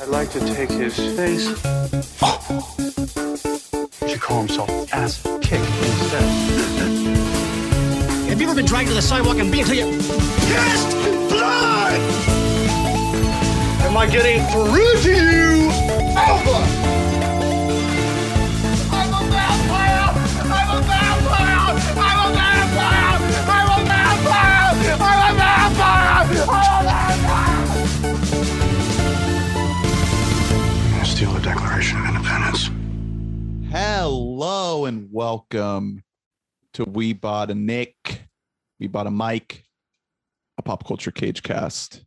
I'd like to take his face. He should call himself Ass Kick instead. Have you ever been dragged to the sidewalk and beat till you pissed blood? Am I getting through to you? Alpha! Hello and welcome to We Bought a Nick, We Bought a Mic, a pop culture cage cast.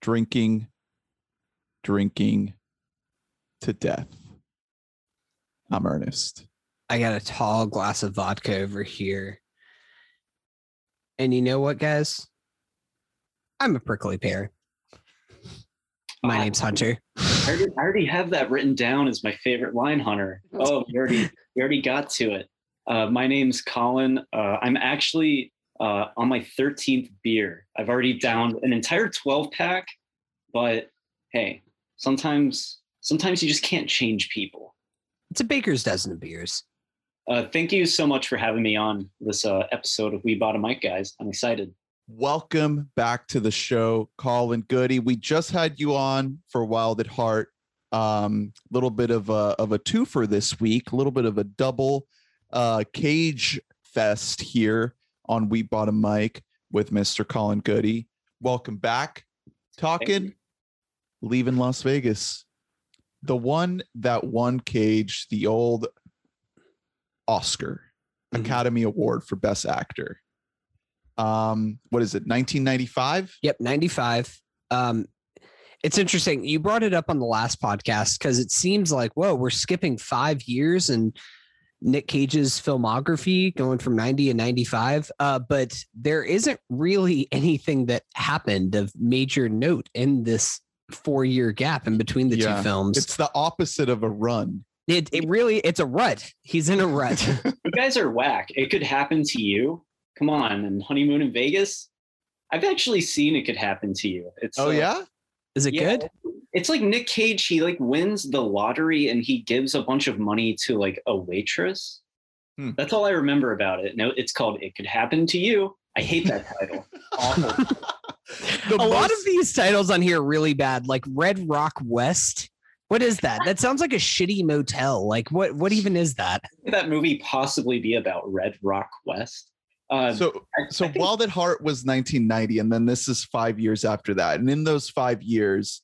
Drinking, drinking to death. I'm Ernest. I got a tall glass of vodka over here. And you know what, guys? I'm a prickly pear. My name's Hunter. I already, I already have that written down as my favorite line, Hunter. Oh, we already we already got to it. Uh, my name's Colin. Uh, I'm actually uh, on my 13th beer. I've already downed an entire 12 pack, but hey, sometimes sometimes you just can't change people. It's a baker's dozen of beers. Uh, thank you so much for having me on this uh, episode of We Bought a Mic, guys. I'm excited. Welcome back to the show, Colin Goody. We just had you on for Wild at Heart. Um, little bit of a of a twofer this week, a little bit of a double uh cage fest here on We Bought a Mic with Mr. Colin Goody. Welcome back. Talking leaving Las Vegas. The one that won Cage the old Oscar Mhm. Academy Award for Best Actor. Um, what is it? 1995? Yep, 95. Um, it's interesting. You brought it up on the last podcast because it seems like, whoa, we're skipping five years and Nick Cage's filmography going from 90 and 95. Uh, but there isn't really anything that happened of major note in this four year gap in between the Yeah, two films. It's the opposite of a run. It, it really, it's a rut. He's in a rut. You guys are whack. It could happen to you. Come on, and honeymoon in Vegas. I've actually seen it could happen to you. It's Oh uh, yeah? Is it Yeah. good? It's like Nick Cage. He like wins the lottery and he gives a bunch of money to like a waitress. Hmm. That's all I remember about it. No, it's called "It Could Happen to You." I hate that title. Awful. The a lot of these titles on here are really bad, like Red Rock West. What is that? That sounds like a shitty motel. Like what? What even is that? Could that movie possibly be about Red Rock West? Uh, so I- so I think- Wild at Heart was 1990, and then this is five years after that. And in those five years,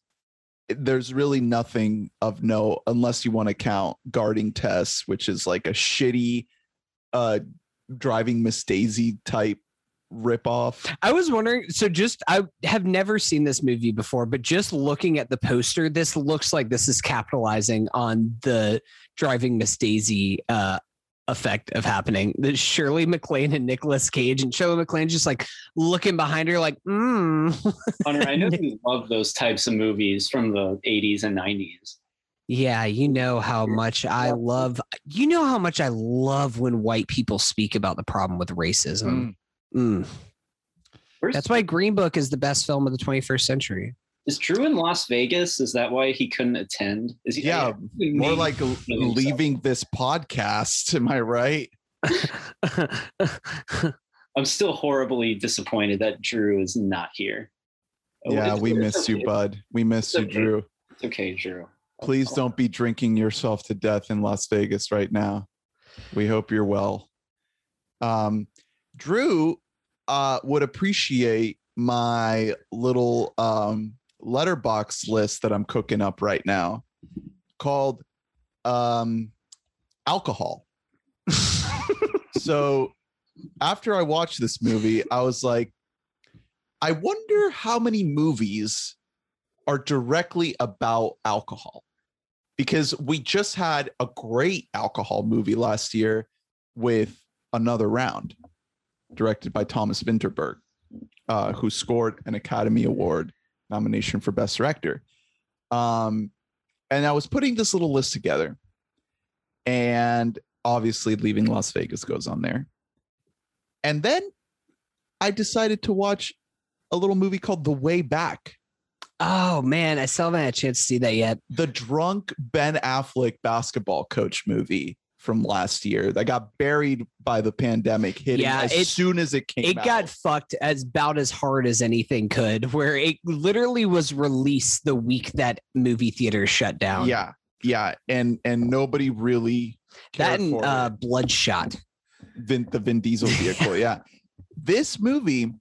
there's really nothing of note unless you want to count Guarding Tess, which is like a shitty uh driving Miss Daisy type ripoff. I was wondering. So just I have never seen this movie before, but just looking at the poster, this looks like this is capitalizing on the driving Miss Daisy uh effect of happening. The Shirley MacLaine and Nicolas Cage, and Shirley MacLaine just like looking behind her, like, mm. Hunter, I know you love those types of movies from the 80s and 90s. Yeah, you know how much I love you know how much I love when white people speak about the problem with racism. Mm. Where's, That's why Green Book is the best film of the 21st century. Is Drew in Las Vegas? Is that why he couldn't attend? Is he? Yeah, More like leaving this podcast. Am I right? I'm still horribly disappointed that Drew is not here. Oh, Yeah, we miss you, bud. We miss you, okay. Drew. It's okay, Drew. Please don't be drinking yourself to death in Las Vegas right now. We hope you're well. Um, Drew uh, would appreciate my little um, Letterboxd list that I'm cooking up right now called um, alcohol. so after I watched this movie, I was like, I wonder how many movies are directly about alcohol because we just had a great alcohol movie last year with another round directed by thomas Vinterberg uh, who scored an academy award nomination for best director. Um, and i was putting this little list together. And obviously leaving las vegas goes on there. And then i decided to watch a little movie called the way back. Oh man, I still haven't had a chance to see that yet. the drunk Ben Affleck basketball coach movie from last year that got buried by the pandemic hitting Yeah, as it- soon as it came It out. got fucked as about as hard as anything could, where it literally was released the week that movie theaters shut down. yeah, yeah, and and nobody really that and uh. Bloodshot. Vin, the Vin Diesel vehicle. yeah. This movie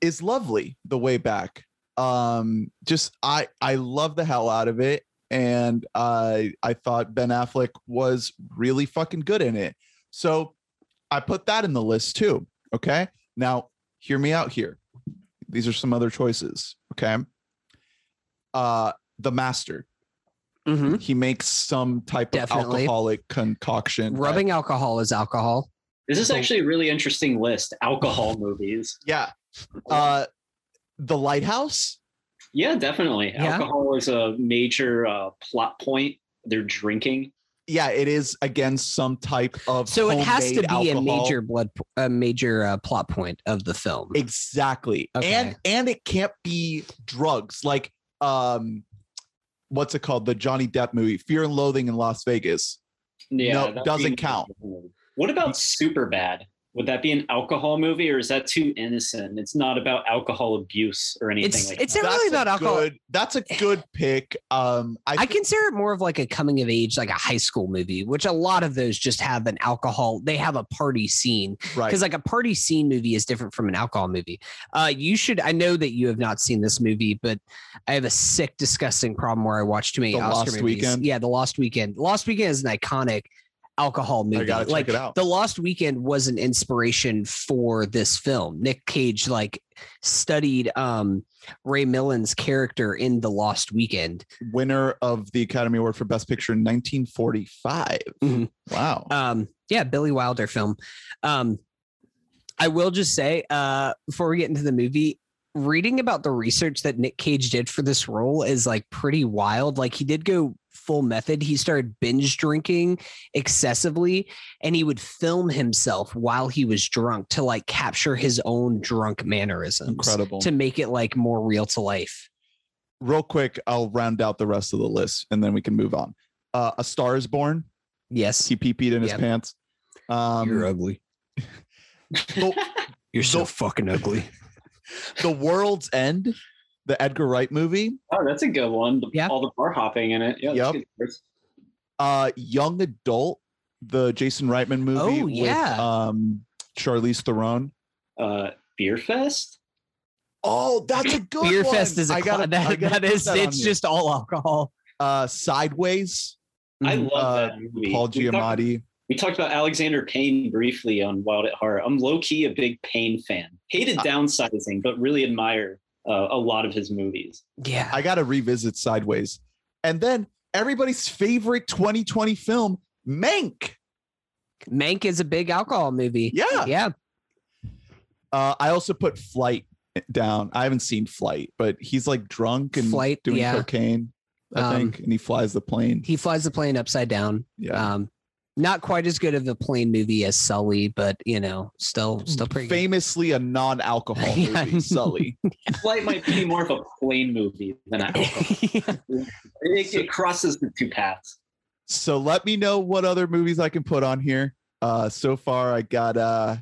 is lovely the way back. Um, just I I love the hell out of it. And I I thought Ben Affleck was really fucking good in it. So I put that in the list too. Okay. Now hear me out here. These are some other choices. Okay. Uh the master. Mhm. He makes some type Definitely. of alcoholic concoction. that- Rubbing alcohol is alcohol. This is actually a really interesting list. Alcohol movies. Yeah. Uh The Lighthouse. Yeah, definitely. Yeah. Alcohol is a major uh, plot point. They're drinking. Yeah, it is again some type of So it has to homemade be a major blood, a major uh, plot point of the film. exactly. Okay. And and it can't be drugs like um what's it called? The Johnny Depp movie, Fear and Loathing in Las Vegas. Yeah, No, doesn't be- count. What about Superbad? Would that be an alcohol movie, or is that too innocent? It's not about alcohol abuse or anything It's like it's that. not really That's about alcohol. Good, that's a good pick. Um I, I consider it more of like a coming of age, like a high school movie, which a lot of those just have an alcohol. They have a party scene right. because like a party scene movie is different from an alcohol movie. Uh, you should. I know that you have not seen this movie, but I have a sick, disgusting problem where I watch too many The Oscar Lost movies. Weekend? Yeah, the Lost Weekend. Lost Weekend is an iconic alcohol movie. gotta check like it out. the Lost Weekend was an inspiration for this film. Nick Cage like studied um Ray Milland's character in the Lost Weekend. winner of the Academy Award for Best Picture in 1945. Mhm. Wow. um yeah billy wilder film um i will just say uh before we get into the movie reading about the research that nick cage did for this role is like pretty wild like he did go full method he started binge drinking excessively and he would film himself while he was drunk to like capture his own drunk mannerisms Incredible. to make it like more real to life Real quick, I'll round out the rest of the list and then we can move on. Uh, a Star is Born. yes He pee peed in his pants. Um, You're ugly the, you're so fucking ugly the World's End, the Edgar Wright movie. Oh, that's a good one. The- Yeah. All the bar hopping in it. Yeah. Yep. Uh, Young Adult, the Jason Reitman movie. Oh, yeah. With, um, Charlize Theron. Uh, Beerfest. Oh, that's a good beer one. fest is a I cla- gotta- that, I gotta that put is that it's here. just all alcohol uh, Sideways. I Mhm. love uh, that movie. Paul We talked- Giamatti. We talked about Alexander Payne briefly on Wild at Heart. I'm low key a big Payne fan. Hated Uh, downsizing, but really admire uh, a lot of his movies. yeah I got to revisit Sideways. And then everybody's favorite 2020 film, Mank. mank is a big alcohol movie Yeah. yeah Uh, I also put Flight down. I haven't seen Flight, but he's like drunk and Flight, doing yeah. cocaine, I Um, think, and he flies the plane. he flies the plane upside down Yeah. um not quite as good of a plane movie as sully but you know still still pretty good. Famously a non-alcohol Yeah. movie, Sully. Flight might be more of a plane movie than an alcohol. It, it crosses the two paths. So let me know what other movies I can put on here. Uh, so far I got uh,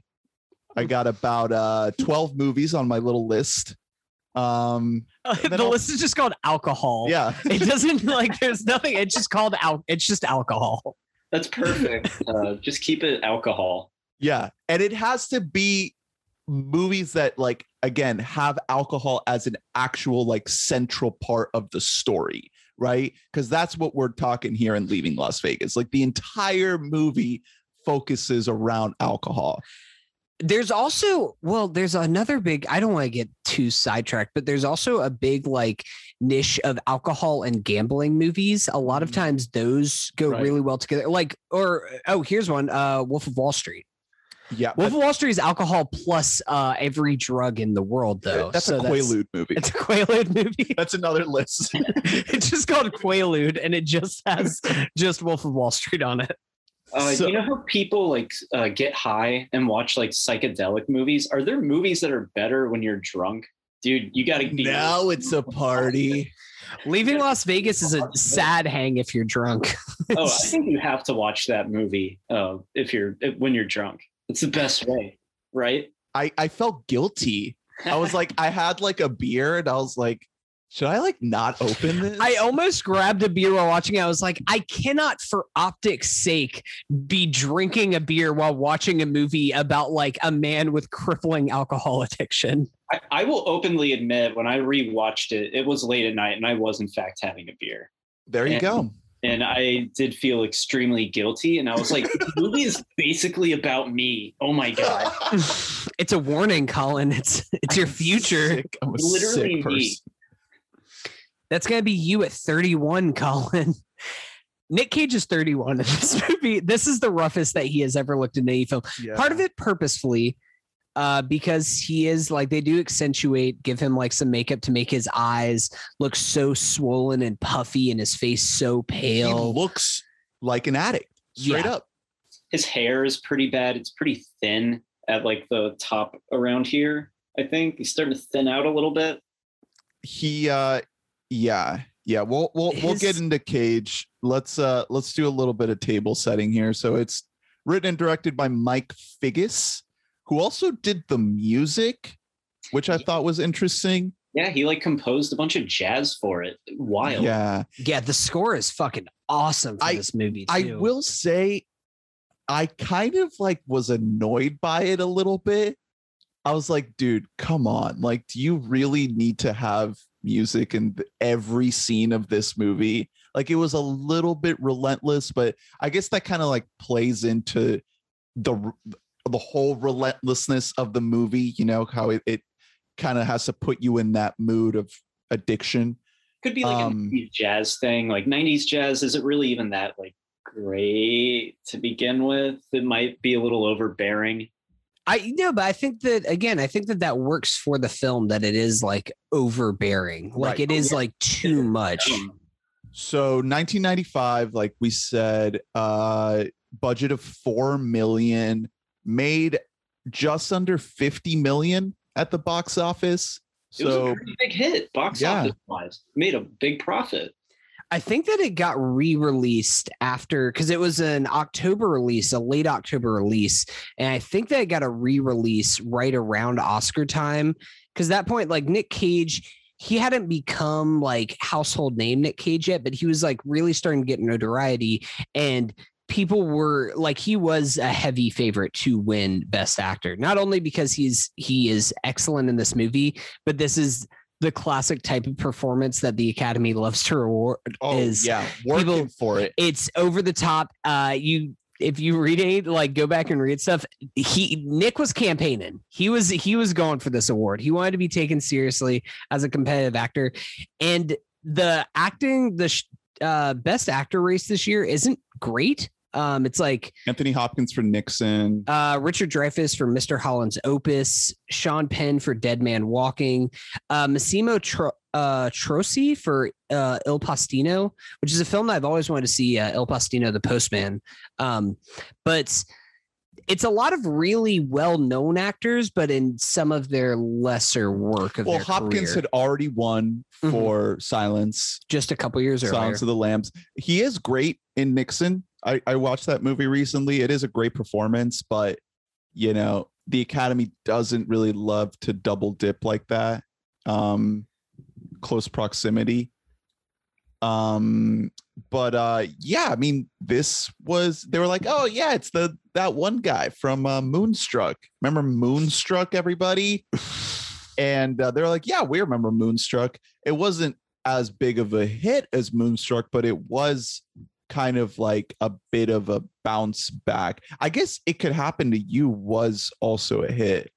I got about uh 12 movies on my little list. Um, then the I'll- list is just called alcohol yeah. it doesn't like there's nothing it's just called out it's just alcohol That's perfect. uh, just keep it alcohol. Yeah. And it has to be movies that like again have alcohol as an actual like central part of the story, right? Cuz that's what we're talking here in Leaving Las Vegas. Like the entire movie focuses around alcohol. There's also well there's another big i don't want to get too sidetracked but there's also a big like niche of alcohol and gambling movies a lot of Mhm. times those go Right. really well together like or oh here's one uh wolf of wall street Yeah. wolf of wall street is alcohol plus uh every drug in the world though that's So a Quaalude movie. it's a quaalude movie That's another list. it's just called quaalude and it just has just wolf of wall street on it Uh, So- you know how people like uh, get high and watch like psychedelic movies? Are there movies that are better when you're drunk dude, you got to be. Now it's a party. Leaving Las Vegas is a sad hang if you're drunk. Oh, I think you have to watch that movie uh, if you're if, when you're drunk. It's the best way, right? I, I felt guilty. I was like, I had like a beer and I was like, should I like not open this? I almost grabbed a beer while watching it. I was like, I cannot, for optics' sake, be drinking a beer while watching a movie about like a man with crippling alcohol addiction. I, I will openly admit when I rewatched it, it was late at night and I was in fact having a beer. there you and- go. and I did feel extremely guilty. And I was like, the movie is basically about me. Oh my god! it's a warning, Colin. It's it's your future. Sick. I'm a Literally sick me. Person. That's gonna be you at 31, Colin. Nick Cage is 31 in this movie. This is the roughest that he has ever looked in any film. Part of it purposefully, uh, because he is like they do accentuate, give him like some makeup to make his eyes look so swollen and puffy, and his face so pale. he pale. looks like an addict, straight Yeah. up. His hair is pretty bad. It's pretty thin at like the top around here. I think he's starting to thin out a little bit. He uh yeah, yeah. We'll we'll we'll get into Cage. Let's uh let's do a little bit of table setting here. So it's written and directed by Mike Figgis, who also did the music, which I thought was interesting. Yeah, he like composed a bunch of jazz for it. Wild. Yeah. yeah, the score is fucking awesome for I- this movie. I will say I kind of like was annoyed by it a little bit. I was like, dude, come on. Like, do you really need to have music in every scene of this movie? Like, it was a little bit relentless, but I guess that kind of like plays into the the whole relentlessness of the movie, you know, how it, it kind of has to put you in that mood of addiction. Could be like Um, a jazz thing. Like 90s jazz, is it really even that like great to begin with? It might be a little overbearing. I know, but I think that again, I think that that works for the film. That it is like overbearing, like Right. it is yeah. like too much. Um, So 1995, like we said, uh budget of 4 million, made just under 50 million at the box office. it was a So pretty big hit, box Yeah. office wise. Made a big profit. I think that it got re-released after because it was an October release, a late October release, and I think that it got a re-release right around Oscar time. Because that point, like Nick Cage, he hadn't become like household name Nick Cage yet, but he was like really starting to get notoriety, and people were like he was a heavy favorite to win Best Actor, not only because he's he is excellent in this movie, but this is the classic type of performance that the Academy loves to reward oh is yeah, working people- for it. it's over the top. Uh, you if you read it, like go back and read stuff. He Nick was campaigning. He was he was going for this award. He wanted to be taken seriously as a competitive actor, and the acting, the sh- uh, best actor race this year isn't great. Um, it's like Anthony Hopkins for Nixon. uh, Richard Dreyfuss for Mr. Holland's Opus, Sean Penn for Dead Man Walking, uh, Massimo Tro- uh, Trosi for uh, Il Postino, which is a film that I've always wanted to see. Uh, Il Postino, the Postman, um, but it's a lot of really well-known actors, but in some of their lesser work of Well, Hopkins career, had already won Mhm. for Silence, just a couple years earlier. Silence of the Lambs. He is great in Nixon. I, I watched that movie recently. It is a great performance, but you know, the Academy doesn't really love to double dip like that. Um close proximity. Um, but uh yeah, I mean, this was they were like, oh yeah, it's the that one guy from uh Moonstruck. Remember Moonstruck, everybody? and uh, they're like, yeah, we remember Moonstruck. It wasn't as big of a hit as Moonstruck, but it was kind of like a bit of a bounce back. I guess it could happen to you was also a hit.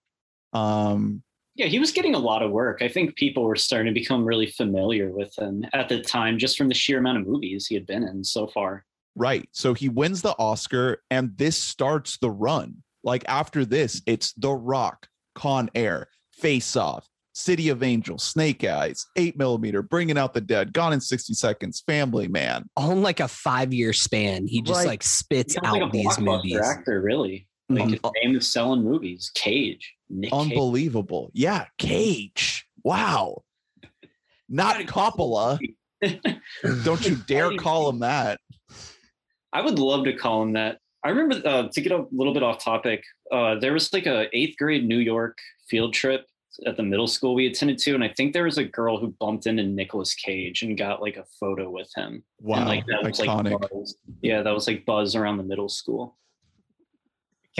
Um, Yeah, he was getting a lot of work. I think people were starting to become really familiar with him at the time, just from the sheer amount of movies he had been in so far. right. So he wins the Oscar, and this starts the run. Like after this, it's The Rock, Con Air, Face Off, City of Angels, Snake Eyes, 8 millimeter, Bringing Out the Dead, Gone in 60 Seconds, Family Man. On like a five-year span, he just Right. like spits He was out like a these movies. actor, really. Like Um, his name is selling movies. Cage. Nick Cage. Unbelievable. Yeah, Cage. Wow. Not Coppola. Don't you dare call him that. I would love to call him that. I remember uh, to get a little bit off topic. Uh, there was like a eighth grade New York field trip at the middle school we attended to, and I think there was a girl who bumped into Nicolas Cage and got like a photo with him. Wow. and like that was Iconic. like buzz. yeah, that was like buzz around the middle school.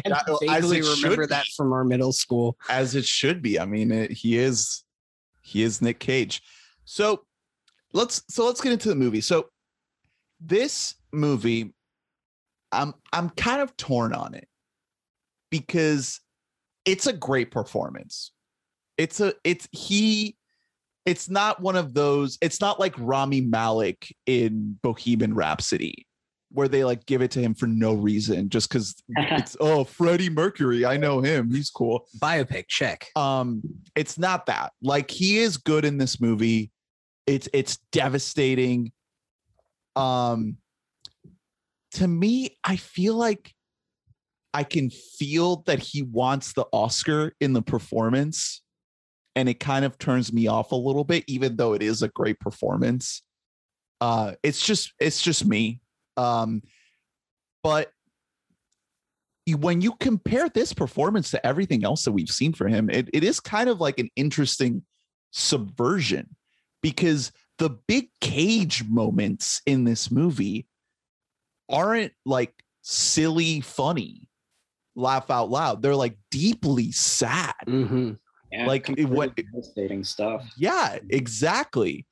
I That- vaguely remember that from our middle school. as it should be. I mean, it, he is he is Nick Cage. So let's so let's get into the movie. So this movie, I'm I'm kind of torn on it because it's a great performance. It's a it's he it's not one of those, it's not like Rami Malek in Bohemian Rhapsody where they like give it to him for no reason just because it's oh Freddie Mercury. I know him. He's cool Biopic, check. um it's not that like he is good in this movie it's it's devastating um to me i feel like i can feel that he wants the oscar in the performance and it kind of turns me off a little bit even though it is a great performance. Uh it's just it's just me. Um but when you compare this performance to everything else that we've seen for him, it, it is kind of like an interesting subversion because the big cage moments in this movie aren't like silly funny laugh out loud. They're like deeply sad. Mm-hmm. Yeah, Like, what- devastating stuff. yeah exactly.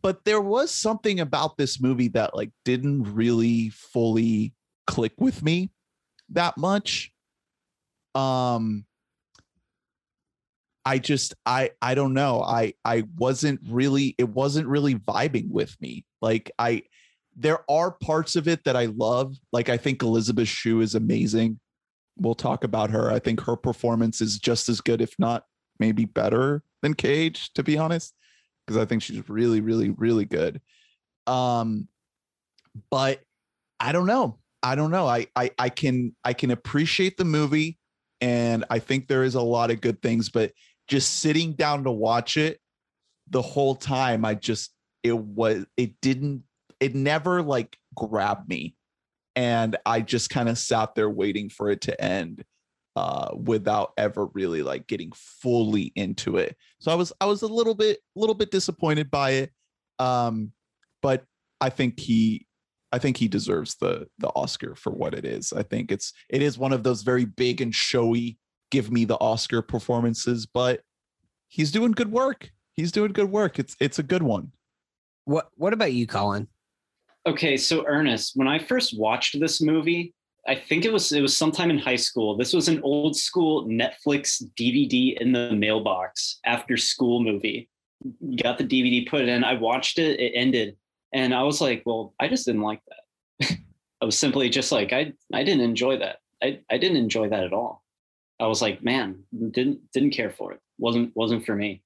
But there was something about this movie that like didn't really fully click with me that much. Um i just i i don't know. I i wasn't really it wasn't really vibing with me. Like i there are parts of it that i love. Like i think elizabeth shue is amazing we'll talk about her. I think her performance is just as good if not maybe better than cage to be honest because i think she's really really really good. Um but i don't know. I don't know. I, I i can i can appreciate the movie and i think there is a lot of good things but just sitting down to watch it the whole time i just it was it didn't it never like grabbed me and i just kind of sat there waiting for it to end uh without ever really like getting fully into it. So i was i was a little bit a little bit disappointed by it um but i think he i think he deserves the the oscar for what it is. I think it's it is one of those very big and showy give me the oscar performances but he's doing good work. He's doing good work. It's it's a good one. What What about you, Colin? Okay, so Ernest, when I first watched this movie, I think it was it was sometime in high school. This was an old school Netflix DVD in the mailbox after school movie. Got the DVD, put in. I watched it. It ended, and I was like, "Well, I just didn't like that." I was simply just like, "I I didn't enjoy that. I I didn't enjoy that at all." I was like, "Man, didn't didn't care for it. wasn't wasn't for me."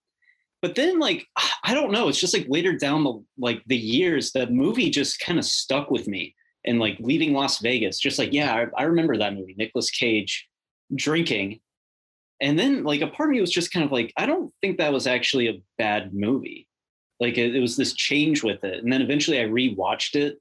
But then like i don't know it's just like later down the like the years the movie just kind of stuck with me and like leaving las vegas just like yeah I, I remember that movie Nicolas cage drinking and then like a part of me was just kind of like i don't think that was actually a bad movie like it, it was this change with it and then eventually i rewatched it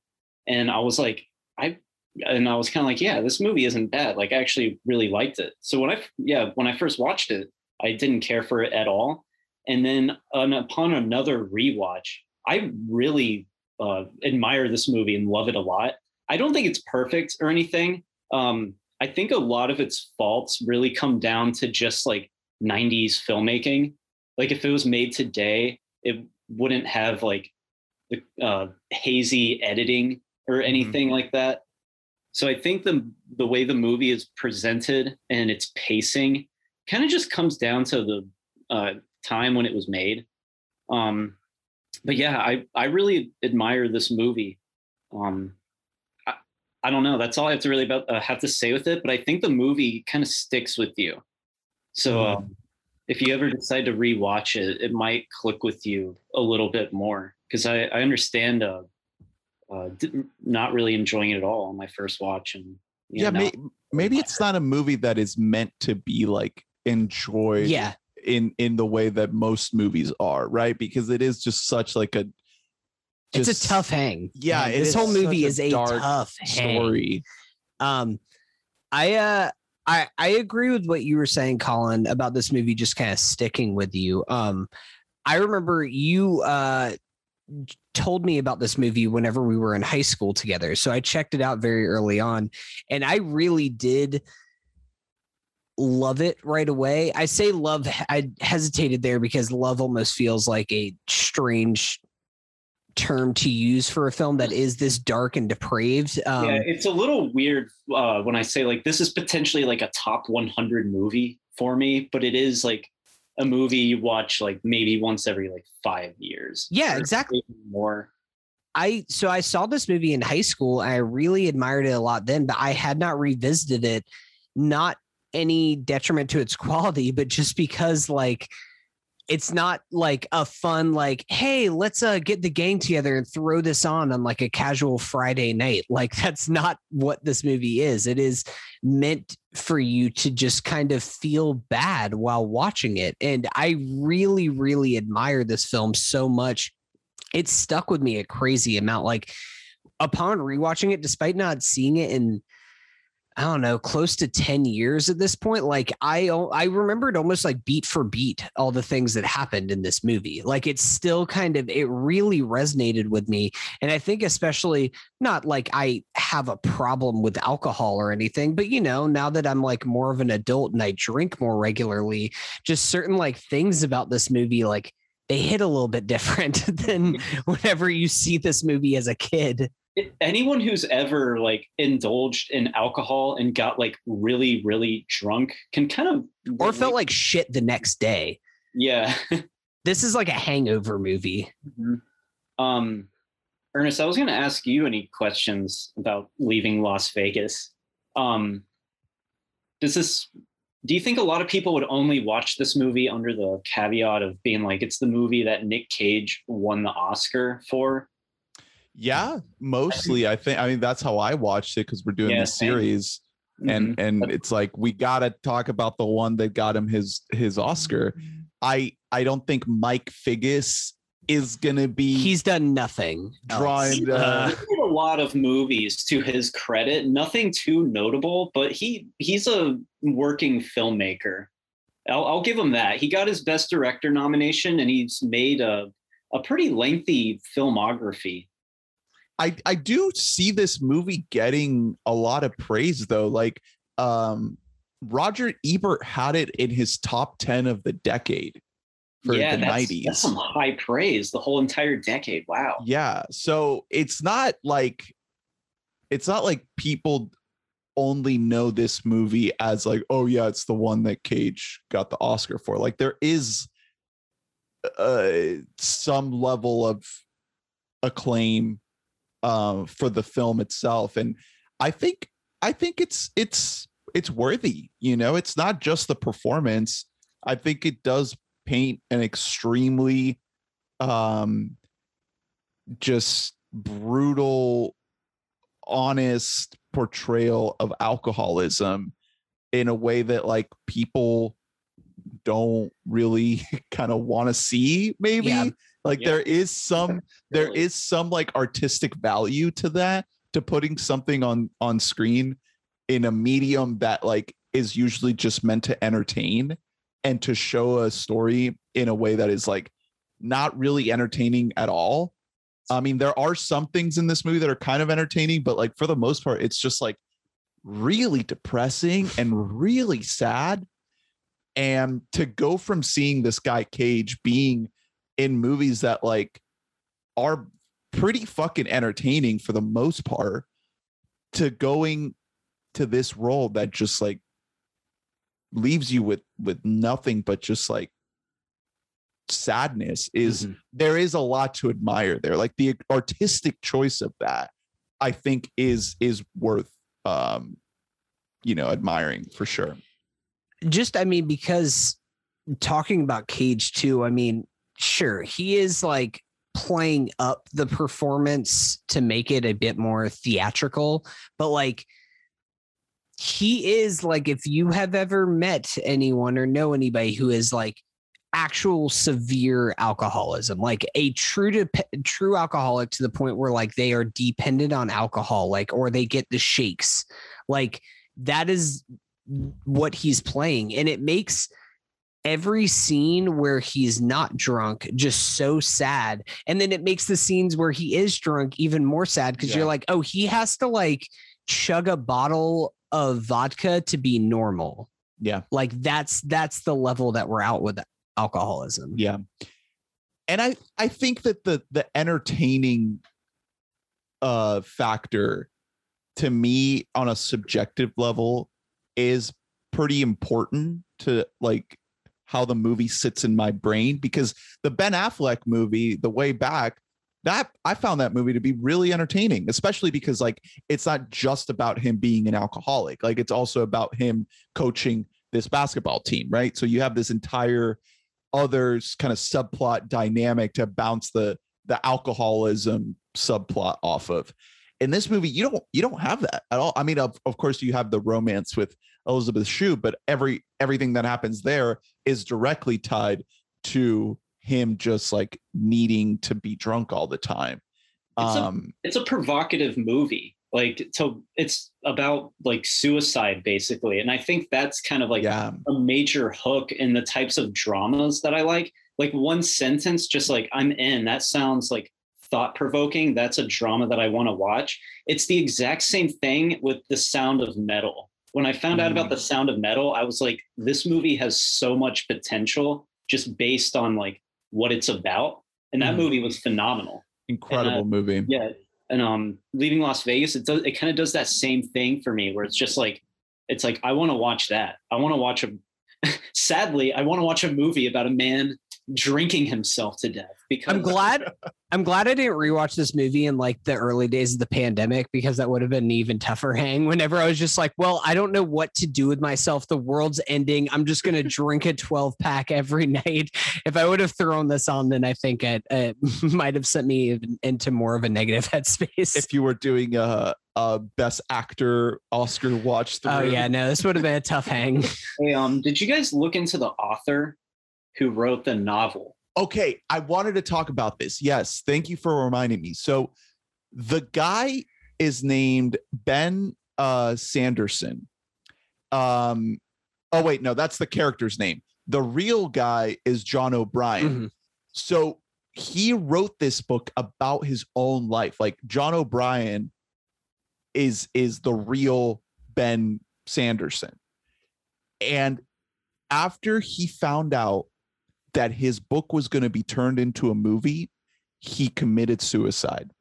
and i was like i and i was kind of like yeah this movie isn't bad like i actually really liked it. So when i yeah when i first watched it i didn't care for it at all and then on, upon another rewatch, I really uh, admire this movie and love it a lot. I don't think it's perfect or anything. Um, I think a lot of its faults really come down to just like 90s filmmaking. Like if it was made today, it wouldn't have like the uh, hazy editing or anything like that. So I think the the way the movie is presented and its pacing kind of just comes down to the uh, time when it was made. Um, but yeah, I I really admire this movie. Um, I, I don't know. That's all I have to really about uh, have to say with it. But I think the movie kind of sticks with you. So um, if you ever decide to rewatch it, it might click with you a little bit more because I I understand uh, uh, didn't- not really enjoying it at all on my first watch and yeah, know, may, maybe it's not a movie that is meant to be like enjoyed Yeah, in in the way that most movies are, right? Because it is just such like a it's a tough hang. Yeah, this whole movie a is a tough hang. story. Um, I uh, I I agree with what you were saying, Colin, about this movie just kind of sticking with you. Um, I remember you uh told me about this movie whenever we were in high school together, so I checked it out very early on, and I really did love it right away. I say love. I hesitated there because love almost feels like a strange term to use for a film that is this dark and depraved. Um, yeah, it's a little weird uh, when I say like this is potentially like a top 100 movie for me, but it is like a movie you watch like maybe once every like five years. Yeah, exactly. More. I so I saw this movie in high school. And I really admired it a lot then, but I had not revisited it. Not any detriment to its quality, but just because like it's not like a fun like hey let's uh get the gang together and throw this on on like a casual friday night. Like that's not what this movie is. It is meant for you to just kind of feel bad while watching it and i really really admire this film so much. It stuck with me a crazy amount. Like upon rewatching it despite not seeing it in I don't know, close to 10 years at this point. Like I I remembered almost like beat for beat all the things that happened in this movie. Like it's still kind of it really resonated with me. And I think especially not like I have a problem with alcohol or anything, but you know, now that I'm like more of an adult and I drink more regularly, just certain like things about this movie like they hit a little bit different than whenever you see this movie as a kid anyone who's ever like indulged in alcohol and got like really really drunk can kind of or felt like shit the next day. Yeah. This is like a hangover movie. Um ernest i was going to ask you any questions about leaving las vegas. Um does this do you think a lot of people would only watch this movie under the caveat of being like it's the movie that nick cage won the oscar for Yeah, mostly. I think. I mean, that's how I watched it because we're doing Yeah, this same. series, and Mhm. and it's like we gotta talk about the one that got him his his Oscar. I I don't think Mike Figgis is gonna be he's done nothing else. drawing. Uh, He a lot of movies to his credit. Nothing too notable, but he he's a working filmmaker. I'll, I'll give him that. He got his best director nomination, and he's made a a pretty lengthy filmography. I I do see this movie getting a lot of praise though. Like um Roger Ebert had it in his top 10 of the decade for yeah, the that's, 90s. that's some high praise. The whole entire decade. Wow. Yeah. So it's not like it's not like people only know this movie as like, oh yeah, it's the one that Cage got the Oscar for. Like there is uh some level of acclaim uh, for the film itself. And I think I think it's it's it's worthy, you know, it's not just the performance. I think it does paint an extremely um just brutal honest portrayal of alcoholism in a way that like people don't really kind of want to see maybe Yeah. Like Yeah. there is some there Really. is some like artistic value to that to putting something on on screen in a medium that like is usually just meant to entertain and to show a story in a way that is like not really entertaining at all i mean there are some things in this movie that are kind of entertaining but like for the most part it's just like really depressing and really sad and to go from seeing this guy cage being in movies that like are pretty fucking entertaining for the most part to going to this role that just like leaves you with with nothing but just like sadness is Mhm. there is a lot to admire there like the artistic choice of that i think is is worth um you know admiring for sure just i mean because talking about cage too i mean sure he is like playing up the performance to make it a bit more theatrical but like he is like if you have ever met anyone or know anybody who is like actual severe alcoholism, like a true to true alcoholic to the point where like they are dependent on alcohol, like or they get the shakes. Like that is what he's playing. And it makes every scene where he's not drunk just so sad. And then it makes the scenes where he is drunk even more sad because Yeah. you're like, oh, he has to like chug a bottle of vodka to be normal. Yeah. Like that's that's the level that we're out with alcoholism. Yeah. And I I think that the the entertaining uh factor to me on a subjective level is pretty important to like how the movie sits in my brain because the Ben Affleck movie the way back that I found that movie to be really entertaining especially because like it's not just about him being an alcoholic like it's also about him coaching this basketball team right? So you have this entire other kind of subplot dynamic to bounce the the alcoholism subplot off of in this movie you don't you don't have that at all. I mean of, of course you have the romance with elizabeth shue but every everything that happens there is directly tied to him just like needing to be drunk all the time. It's a- um it's a provocative movie. Like so it's about like suicide basically. And i think that's kind of like yeah. a major hook in the types of dramas that i like. Like one sentence just like i'm in that sounds like thought provoking that's a drama that i want to watch. It's the exact same thing with the sound of metal. When i found out about the sound of metal i was like this movie has so much potential just based on like what it's about. And that Mhm. movie was phenomenal. Incredible And, movie. yeah. And um leaving las vegas it does it kind of does that same thing for me where it's just like it's like i want to watch that. I want to watch a sadly i want to watch a movie about a man drinking himself to death because I'm glad I'm glad I didn't rewatch this movie in like the early days of the pandemic because that would have been an even tougher hang whenever I was just like, well, I don't know what to do with myself. The world's ending. I'm just going to drink a 12 pack every night. If I would have thrown this on, then I think it, it might have sent me into more of a negative headspace. if you were doing a, a best actor oscar watch through oh yeah, no, this would have been a tough hang. Hey, um did you guys look into the author who wrote the novel. Okay i wanted to talk about this. Yes thank you for reminding me. So the guy is named ben uh sanderson. Um oh wait no that's the character's name. The real guy is john o'brien. Mhm. so he wrote this book about his own life. Like john o'brien is is the real ben sanderson. And after he found out that his book was going to be turned into a movie he committed suicide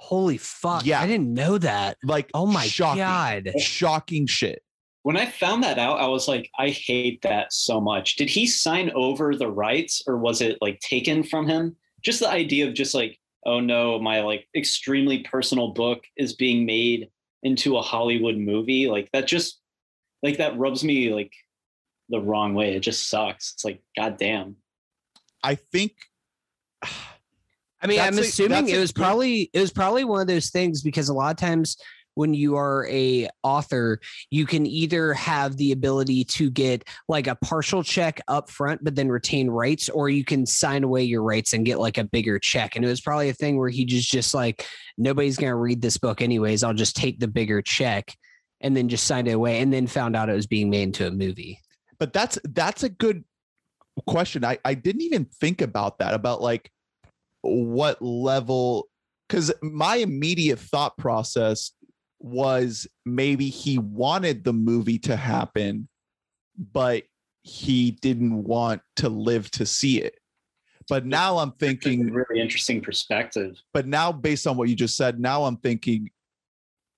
Holy fuck. Yeah. I didn't know that. like Oh my shocking, God. shocking shit when i found that out i was like i hate that so much did he sign over the rights or was it like taken from him just the idea of just like oh no my like extremely personal book is being made into a hollywood movie like that just like that rubs me like the wrong way it just sucks it's like god damn i think I mean, I'm That's a- assuming it was good- probably it was probably one of those things because a lot of times when you are a author, you can either have the ability to get like a partial check up front, but then retain rights, or you can sign away your rights and get like a bigger check. And it was probably a thing where he just just like nobody's gonna read this book anyways. I'll just take the bigger check and then just signed it away and then found out it was being made into a movie. But that's that's a good question. I i didn't even think about that about like what level because my immediate thought process was maybe he wanted the movie to happen but he didn't want to live to see it. But now i'm thinking really interesting perspective. But now based on what you just said now i'm thinking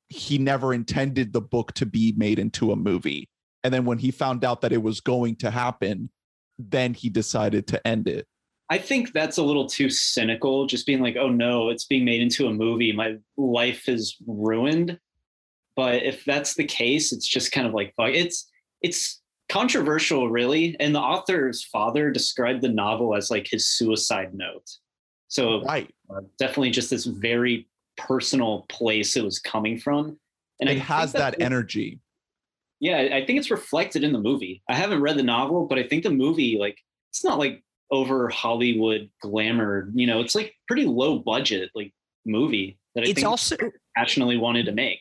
he never intended the book to be made into a movie and then when he found out that it was going to happen then he decided to end it I think that's a little too cynical, just being like, oh no, it's being made into a movie. My life is ruined. But if that's the case, it's just kind of like fuck. It's it's controversial, really. And the author's father described the novel as like his suicide note. So right uh, definitely just this very personal place it was coming from. And it I has that energy yeah, I think it's reflected in the movie. I haven't read the novel, but I think the movie like it's not like over Hollywood glamour. You know, it's like pretty low budget like movie that I It's think also passionately wanted to make.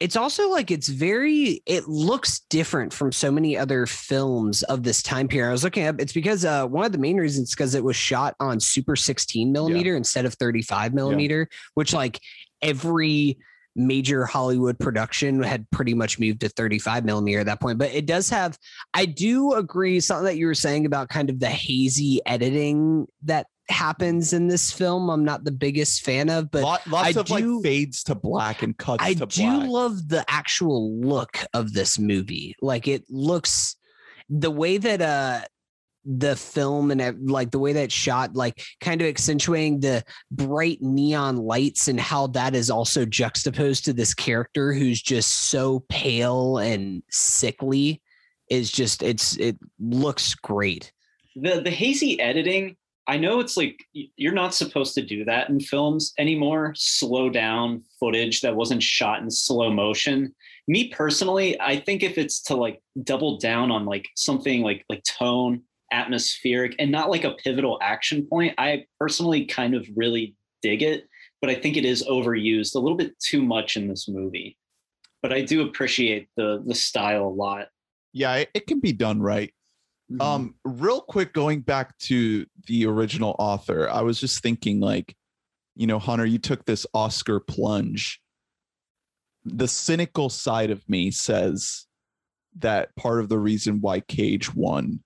it's also like it's very it looks different from so many other films of this time period. I was looking up it's because uh one of the main reasons because it was shot on super 16 millimeter instead of 35 millimeter, which like every major Hollywood production had pretty much moved to 35 millimeter at that point. But it does have I do agree something that you were saying about kind of the hazy editing that happens in this film. I'm not the biggest fan of, but Lot, lots I of do- like fades to black and cuts I do black. love the actual look of this movie. Like it looks the way that uh the film and like the way that shot, like kind of accentuating the bright neon lights and how that is also juxtaposed to this character who's just so pale and sickly is just it's it looks great. the the hazy editing i know it's like you're not supposed to do that in films anymore slow down footage that wasn't shot in slow motion me personally i think if it's to like double down on like something like like tone atmospheric and not like a pivotal action point i personally kind of really dig it but i think it is overused a little bit too much in this movie but i do appreciate the the style a lot yeah, it, it can be done right. Mm-hmm. Um, real quick, going back to the original author, I was just thinking, like, you know, Hunter, you took this Oscar plunge. The cynical side of me says that part of the reason why Cage won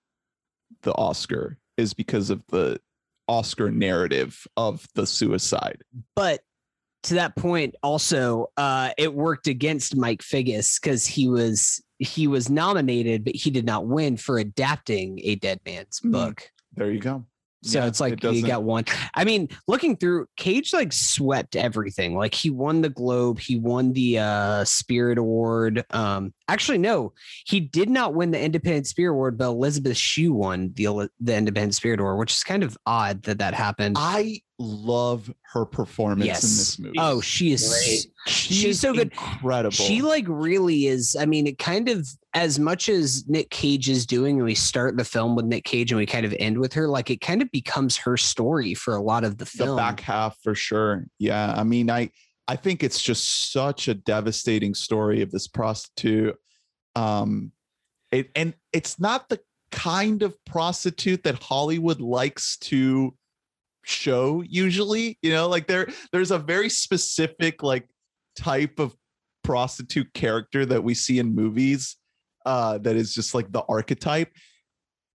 the Oscar is because of the Oscar narrative of the suicide. but to that point also uh it worked against mike figgis because he was he was nominated but he did not win for adapting a dead man's Mhm. book There you go. So Yeah, it's like it you got one. I mean looking through cage like swept everything. Like he won the globe he won the uh spirit award. Um actually no he did not win the independent spirit award but elizabeth shue won the the independent spirit award which is kind of odd that that happened. I love her performance Yes. in this movie. oh she is Great. she's She's so good Incredible. She like really is. I mean, it kind of as much as Nick Cage is doing, and we start the film with Nick Cage and we kind of end with her, like it kind of becomes her story for a lot of the film. the back half for sure. Yeah, I mean, I I think it's just such a devastating story of this prostitute. Um, it and it's not the kind of prostitute that Hollywood likes to show usually. You know, like there there's a very specific like type of prostitute character that we see in movies uh that is just like the archetype.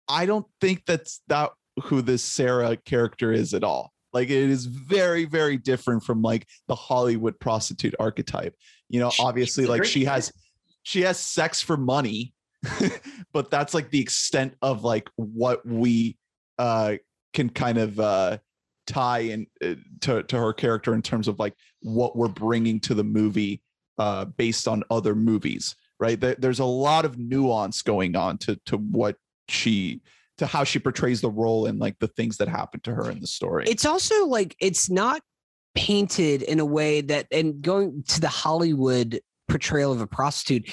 I don't think that's that who this sera character is at all. Like it is very very different from like the hollywood prostitute archetype. You know She- obviously like she has she has sex for money but that's like the extent of like what we uh can kind of uh tie in uh, to, to her character in terms of like what we're bringing to the movie uh based on other movies right? There's a lot of nuance going on to to what she to how she portrays the role and like the things that happen to her in the story. It's also like it's not painted in a way that, and going to the Hollywood portrayal of a prostitute,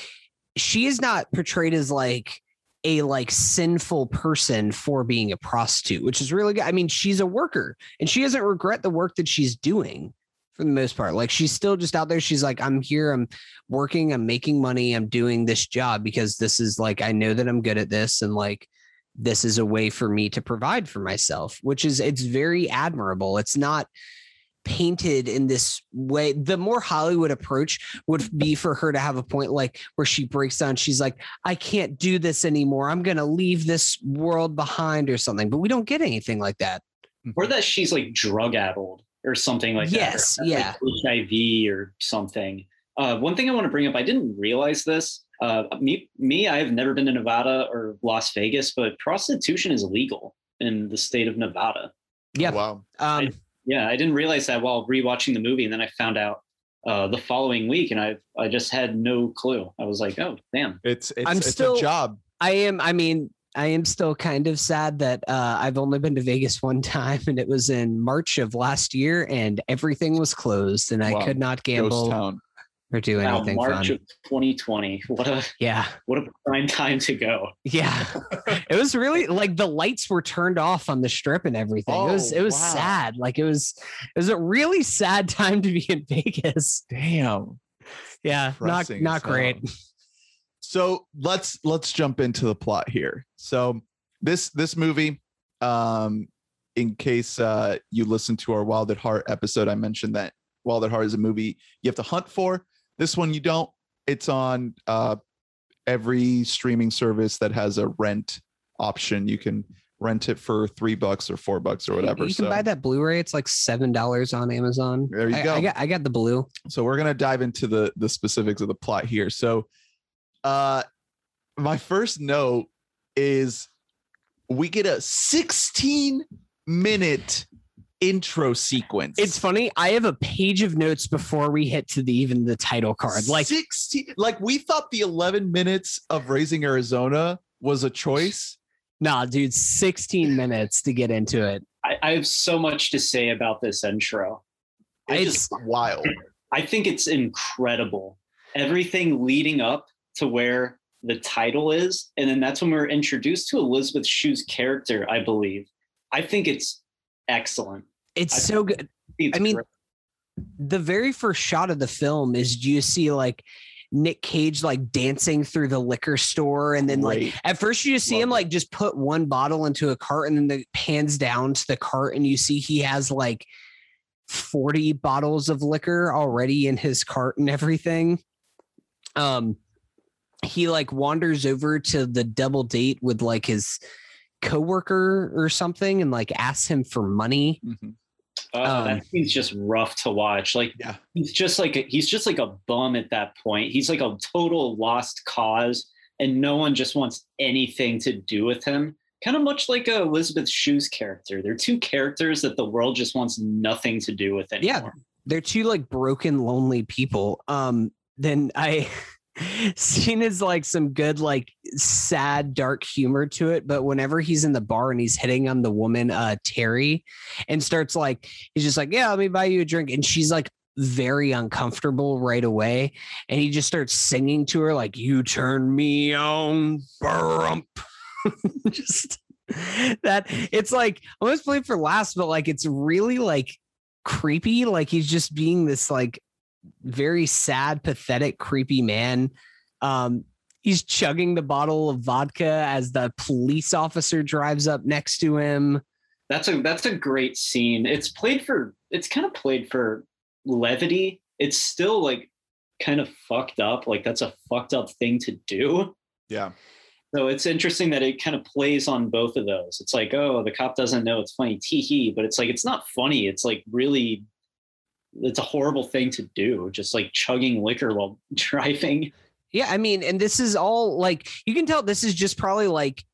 she is not portrayed as like a like sinful person for being a prostitute, which is really good. I mean, she's a worker and she doesn't regret the work that she's doing for the most part. Like she's still just out there. She's like, I'm here, I'm working, I'm making money, I'm doing this job because this is like, I know that I'm good at this. And like, this is a way for me to provide for myself, which is, it's very admirable. It's not painted in this way. The more Hollywood approach would be for her to have a point like where she breaks down. She's like, I can't do this anymore. I'm going to leave this world behind or something. But we don't get anything like that. or that she's like drug addled or something like Yes, that. or yeah. like HIV or something. Uh, one thing I want to bring up, I didn't realize this. Uh, me, me, I have never been to Nevada or Las Vegas, but prostitution is illegal in the state of Nevada. Yeah. wow Um, Yeah, I didn't realize that while rewatching the movie, and then I found out uh, the following week, and I I just had no clue. I was like, oh damn. it's it's, I'm it's still- a job I am, I mean, I am still kind of sad that uh, I've only been to Vegas one time and it was in March of last year and everything was closed and I Wow. could not ghost gamble. Town or do Wow, anything March fun. of 2020. What a Yeah. what a prime time to go. Yeah. it was really like the lights were turned off on the strip and everything. it was Oh, it was wow. sad. Like it was it was a really sad time to be in Vegas. Damn. Yeah, not Depressing not as hell. great. So let's let's jump into the plot here. So this this movie, um, in case uh, you listen to our Wild at Heart episode, I mentioned that Wild at Heart is a movie you have to hunt for. This one you don't. It's on uh, every streaming service that has a rent option. You can rent it for three bucks or four bucks or whatever. You can so, buy that Blu-ray. It's like seven dollars on Amazon. There you I, go. I got I got the blue. so we're gonna dive into the the specifics of the plot here so uh my first note is we get a 16 minute intro sequence It's funny. I have a page of notes before we hit to the even the title card. Like 16 like we thought the 11 minutes of raising arizona was a choice nah, dude, 16 minutes to get into it. I, I have so much to say about this intro. I It's wild I think it's incredible. Everything leading up to where the title is, and then that's when we're introduced to Elizabeth Shue's character, I believe. I think it's excellent. It's I- so good. It's I mean, great. the very first shot of the film is you see like Nick Cage like dancing through the liquor store, and then like at first you just see Love him like just put one bottle into a cart, and then the pans down to the cart, and you see he has like 40 bottles of liquor already in his cart and everything. Um he like wanders over to the double date with like his coworker or something and like asks him for money. Mhm. Uh, um, that just rough to watch. Like yeah he's just like a, he's just like a bum at that point. He's like a total lost cause, and no one just wants anything to do with him. Kind of much like uh, Elizabeth Shue's character. They're two characters that the world just wants nothing to do with anymore. Yeah. they're two like broken lonely people um then i seen is like some good like sad dark humor to it but whenever he's in the bar and he's hitting on the woman uh terry and starts like he's just like yeah let me buy you a drink and she's like very uncomfortable right away and he just starts singing to her like you turn me on brump. Just that it's like almost played for last but like it's really like creepy like he's just being this like very sad pathetic creepy man um he's chugging the bottle of vodka as the police officer drives up next to him That's a that's a great scene. It's played for it's kind of played for levity. It's still like kind of fucked up. Like that's a fucked up thing to do. yeah So it's interesting that it kind of plays on both of those. It's like, oh, the cop doesn't know it's funny, tee hee, but it's like it's not funny. It's like really it's a horrible thing to do, just like chugging liquor while driving. Yeah, I mean, and this is all like you can tell this is just probably like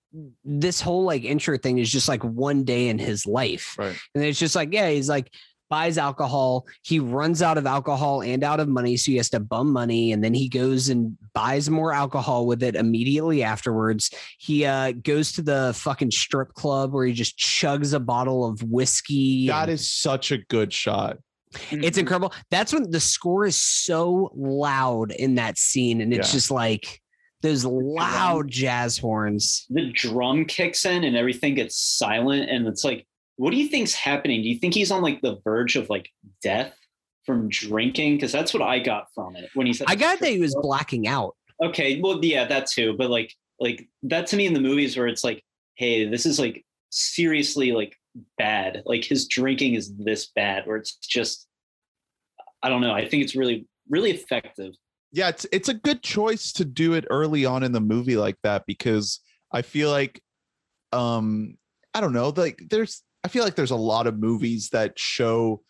this whole like intro thing is just like one day in his life. right And it's just like, yeah, he's like buys alcohol. He runs out of alcohol and out of money. So he has to bum money. And then he goes and buys more alcohol with it immediately afterwards. He uh, goes to the fucking strip club where he just chugs a bottle of whiskey. that and- is such a good shot it's mm-hmm. incredible. That's when the score is so loud in that scene. And it's Yeah. just like those loud jazz horns. the drum kicks in and everything gets silent and it's like what do you think's happening do you think he's on like the verge of like death from drinking because that's what i got from it when he said I got that he was blacking out. okay well yeah that too but like like that to me in the movies where it's like hey this is like seriously like bad. Like his drinking is this bad where it's just i don't know. I think it's really really effective. Yeah it's it's a good choice to do it early on in the movie like that because i feel like um i don't know like there's i feel like there's a lot of movies that show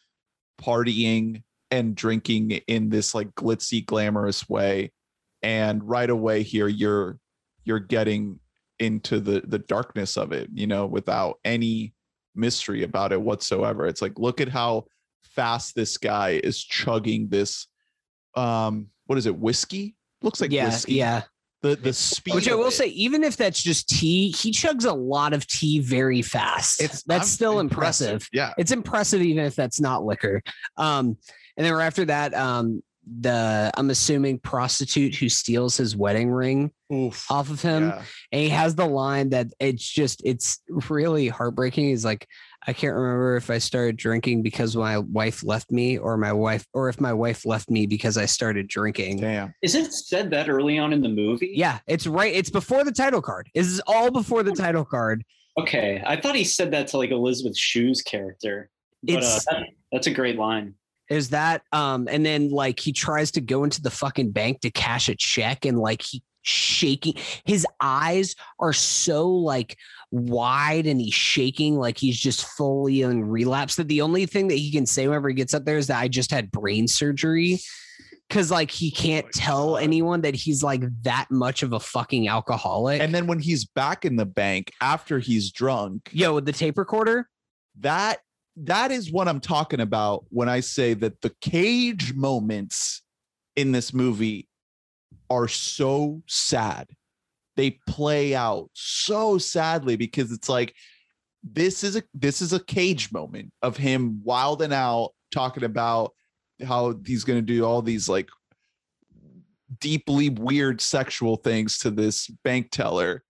partying and drinking in this like glitzy glamorous way. And right away here you're you're getting into the the darkness of it you know without any mystery about it whatsoever it's like look at how fast this guy is chugging this um what is it whiskey looks like yeah, whiskey yeah. the the speed Which I will it. say, even if that's just tea, he chugs a lot of tea very fast. it's that's I'm still impressive. yeah It's impressive, even if that's not liquor. Um, and then after that, um, the I'm assuming prostitute who steals his wedding ring Oof. off of him. Yeah. And he has the line that it's just it's really heartbreaking. He's like, I can't remember if I started drinking because my wife left me, or my wife, or if my wife left me because I started drinking. Damn. Is it said that early on in the movie? Yeah, it's right. It's before the title card. This is all before the title card. Okay. I thought he said that to like Elizabeth Shue's character. But uh, It's- that, that's a great line. There's that. Um, and then like he tries to go into the fucking bank to cash a check, and like he shaking his eyes are so like wide and he's shaking like he's just fully in relapse that the only thing that he can say whenever he gets up there is that I just had brain surgery. Cause like he can't my tell God. anyone that he's like that much of a fucking alcoholic. And then when he's back in the bank after he's drunk, yo, with the tape recorder, that that is what I'm talking about when I say that the cage moments in this movie are so sad. They play out so sadly because it's like this is a this is a cage moment of him wilding out talking about how he's going to do all these like deeply weird sexual things to this bank teller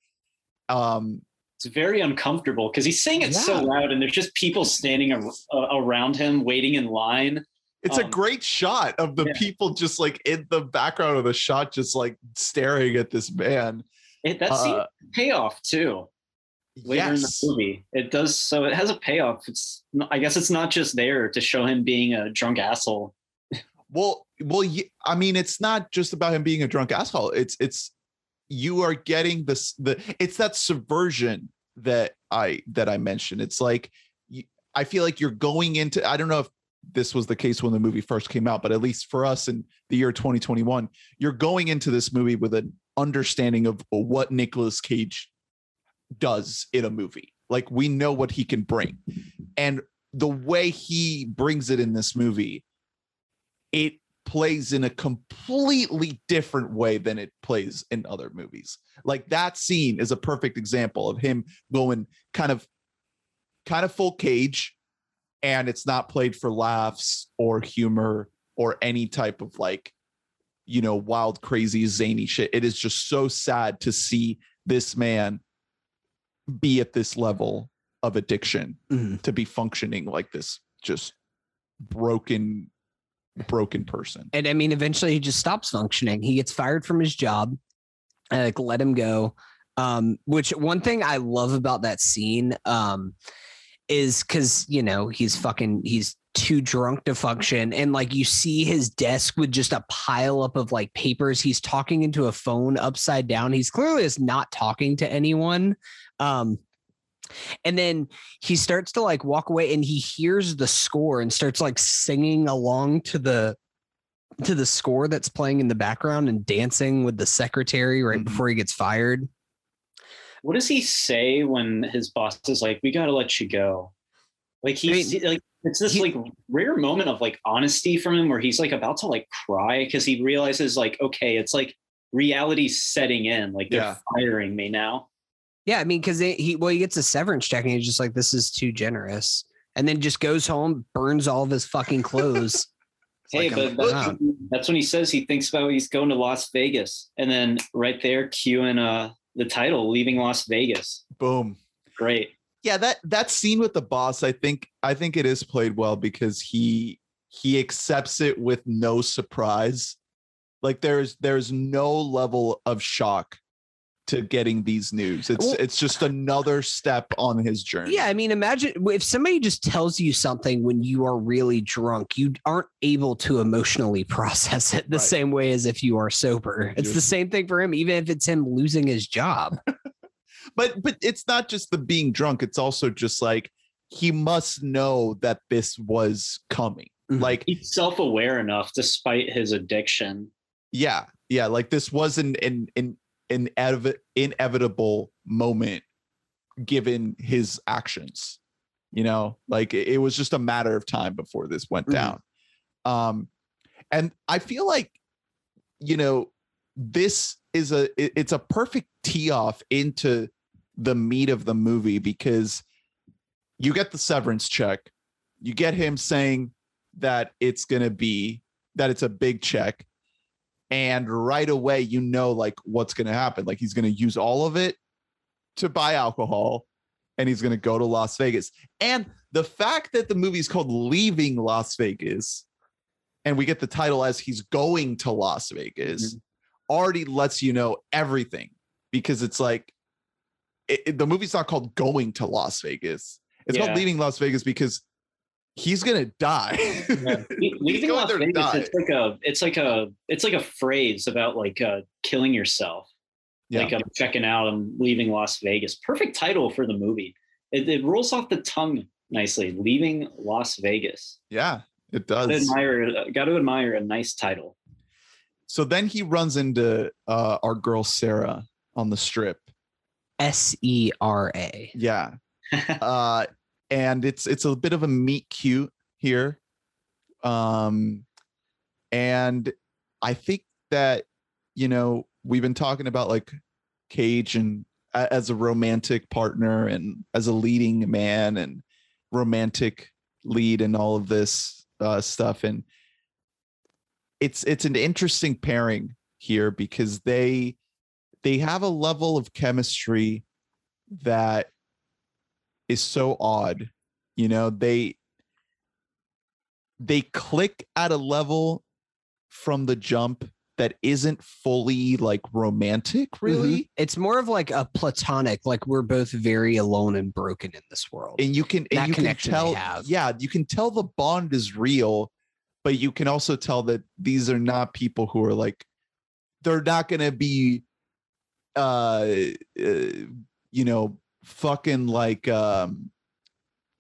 um It's very uncomfortable because he's saying it so loud, and there's just people standing ar- uh, around him waiting in line. It's a Um, great shot of the yeah. people just like in the background of the shot, just like staring at this man. It, that scene Uh, payoff too later in the yes. movie. It does so. It has a payoff. It's I guess it's not just there to show him being a drunk asshole. Well, well, I mean, it's not just about him being a drunk asshole. It's it's you are getting this the it's that subversion that I that I mentioned. It's like I feel like you're going into. I don't know if this was the case when the movie first came out, but at least for us in the year 2021, you're going into this movie with an understanding of what Nicolas Cage does in a movie. Like we know what he can bring, and the way he brings it in this movie it plays in a completely different way than it plays in other movies. Like that scene is a perfect example of him going kind of kind of full cage and it's not played for laughs or humor or any type of like you know wild crazy zany shit. It is just so sad to see this man be at this level of addiction Mhm. to be functioning like this just broken broken person and I mean, eventually he just stops functioning. He gets fired from his job, uh, like let him go. Um, which one thing I love about that scene um, is because you know he's fucking he's too drunk to function, and like you see his desk with just a pile up of like papers. He's talking into a phone upside down. He's clearly is not talking to anyone. Um, and then he starts to like walk away and he hears the score and starts like singing along to the to the score that's playing in the background and dancing with the secretary right Mhm. before he gets fired. What does he say when his boss is like, "We got to let you go"? Like he's like, it's this he- like rare moment of like honesty from him where he's like about to like cry because he realizes like, okay, it's like reality setting in. Like they're Yeah. firing me now. Yeah, I mean, because he well, he gets a severance check and he's just like, "This is too generous," and then just goes home, burns all of his fucking clothes. Hey, like, but that's, that's when he says he thinks about he's going to Las Vegas, and then right there, cueing uh the title, leaving Las Vegas. boom Great. yeah that that scene with the boss i think i think it is played well because he he accepts it with no surprise like there's there's no level of shock to getting these news it's Well- it's just another step on his journey Yeah, I mean, imagine if somebody just tells you something when you are really drunk, you aren't able to emotionally process it the Right. same way as if you are sober. It's You're- the same thing for him, even if it's him losing his job. but but it's not just the being drunk it's also just like he must know that this was coming Mhm. like He's self-aware enough, despite his addiction. yeah yeah like this wasn't an an an ev- inevitable moment given his actions you know like it, it was just a matter of time before this went Mhm. down um and i feel like you know this is a it- it's a perfect tee off into the meat of the movie because you get the severance check you get him saying that it's going to be that it's a big check. And right away, you know, like what's going to happen. Like he's going to use all of it to buy alcohol and he's going to go to Las Vegas. And the fact that the movie is called Leaving Las Vegas and we get the title as he's going to Las Vegas mm-hmm. already lets you know everything because it's like it, it- the movie's not called Going to Las Vegas. It's Yeah. called Leaving Las Vegas because he's going to die. Le- Leaving Las Vegas, die. it's like a, it's like a, it's like a phrase about like uh, killing yourself. Yeah. Like I'm checking out, I'm leaving Las Vegas. Perfect title for the movie. It, it rolls off the tongue nicely. Leaving Las Vegas. yeah, it Got to does. admire, got to admire a nice title. So then he runs into uh, our girl Sera on the strip. S E R A. Yeah. uh, and it's it's a bit of a meet cute here. Um, and I think that you know we've been talking about like Cage and a- as a romantic partner and as a leading man and romantic lead and all of this uh, stuff and it's it's an interesting pairing here because they they have a level of chemistry that is so odd you know they they click at a level from the jump that isn't fully like romantic really. It's more of like a platonic, like we're both very alone and broken in this world. and you can and you can tell yeah you can tell the bond is real but you can also tell that these are not people who are like they're not going to be uh, uh you know fucking like um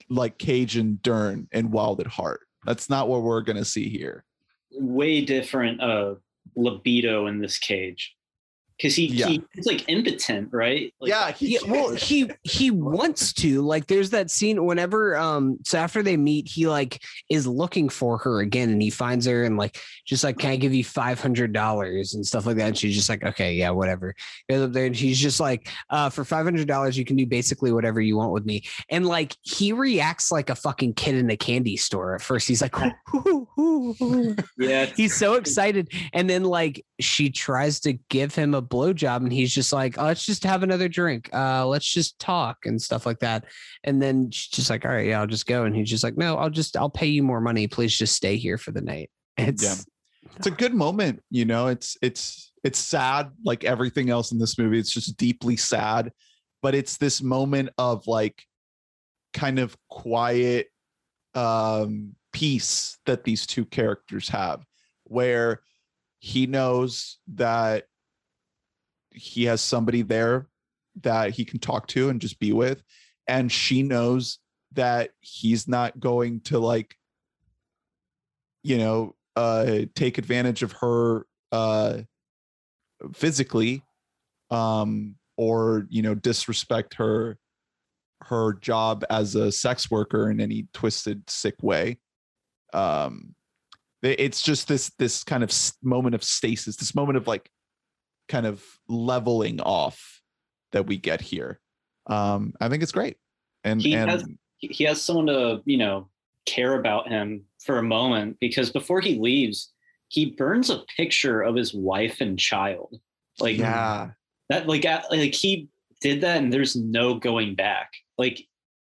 like Cajun Dern and Wild at Heart that's not what we're to see here Way different uh, libido in this cage. Because he, Yeah. he, he's like impotent, right? Like, yeah he, yeah, well, he he wants to like. There's that scene whenever um. So after they meet, he like is looking for her again, and he finds her and like just like, can I give you five hundred dollars and stuff like that? And she's just like, okay, yeah, whatever. Goes up there and he's just like, uh, for five hundred dollars, you can do basically whatever you want with me. And like he reacts like a fucking kid in a candy store. At first, he's like, "Hoo, hoo, hoo." yeah, he's so excited and then like she tries to give him a blowjob and he's just like oh, let's just have another drink. Uh let's just talk and stuff like that. And then she's just like all right yeah i'll just go. And he's just like no i'll just i'll pay you more money. Please just stay here for the night. It's Yeah. it's a good moment you know? It's it's it's sad like everything else in this movie. It's just deeply sad but it's this moment of like kind of quiet um peace that these two characters have where he knows that he has somebody there that he can talk to and just be with. And she knows that he's not going to like you know uh take advantage of her uh physically um or you know disrespect her her job as a sex worker in any twisted sick way. Um it's just this this kind of moment of stasis this moment of like kind of leveling off that we get here. Um i think it's great. And He and has- he has someone to you know care about him for a moment because before he leaves he burns a picture of his wife and child. Like yeah. that like like he did that and there's no going back. Like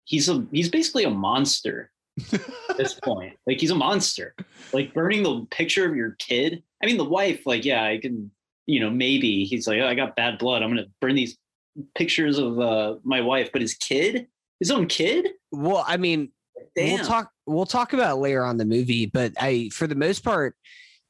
he's a he's basically a monster at this point. Like he's a monster. Like burning the picture of your kid. I mean the wife like yeah i can you know maybe he's like oh, i got bad blood. I'm gonna burn these pictures of uh my wife. But his kid? His own kid? Well i mean Damn. we'll talk we'll talk about it later on the movie but i for the most part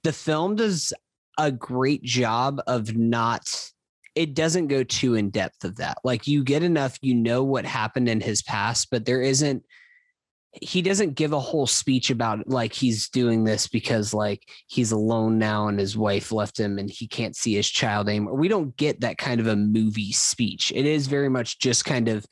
the film does a great job of not it doesn't go too in depth of that. Like you get enough you know what happened in his past but there isn't he doesn't give a whole speech about like he's doing this because like he's alone now and his wife left him and he can't see his child anymore. We don't get that kind of a movie speech. It is very much just kind of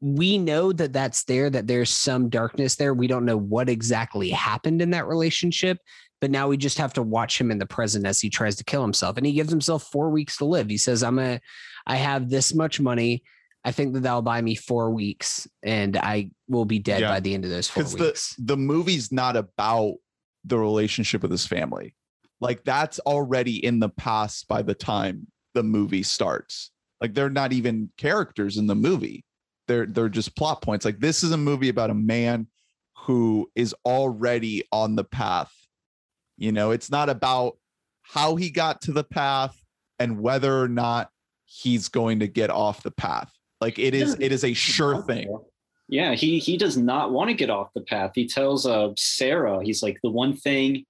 we know that that's there that there's some darkness there. We don't know what exactly happened in that relationship but now we just have to watch him in the present as he tries to kill himself. And he gives himself four weeks to live. He says i'm a i have this much money i think that that'll buy me four weeks and i will be dead Yeah. by the end of those four because weeks the the movie's not about the relationship with his family. Like that's already in the past by the time the movie starts. Like they're not even characters in the movie. They're they're just plot points. Like this is a movie about a man who is already on the path. You know, it's not about how he got to the path and whether or not he's going to get off the path. Like it is it is a sure thing. Yeah, he he does not want to get off the path. He tells uh Sera, he's like the one thing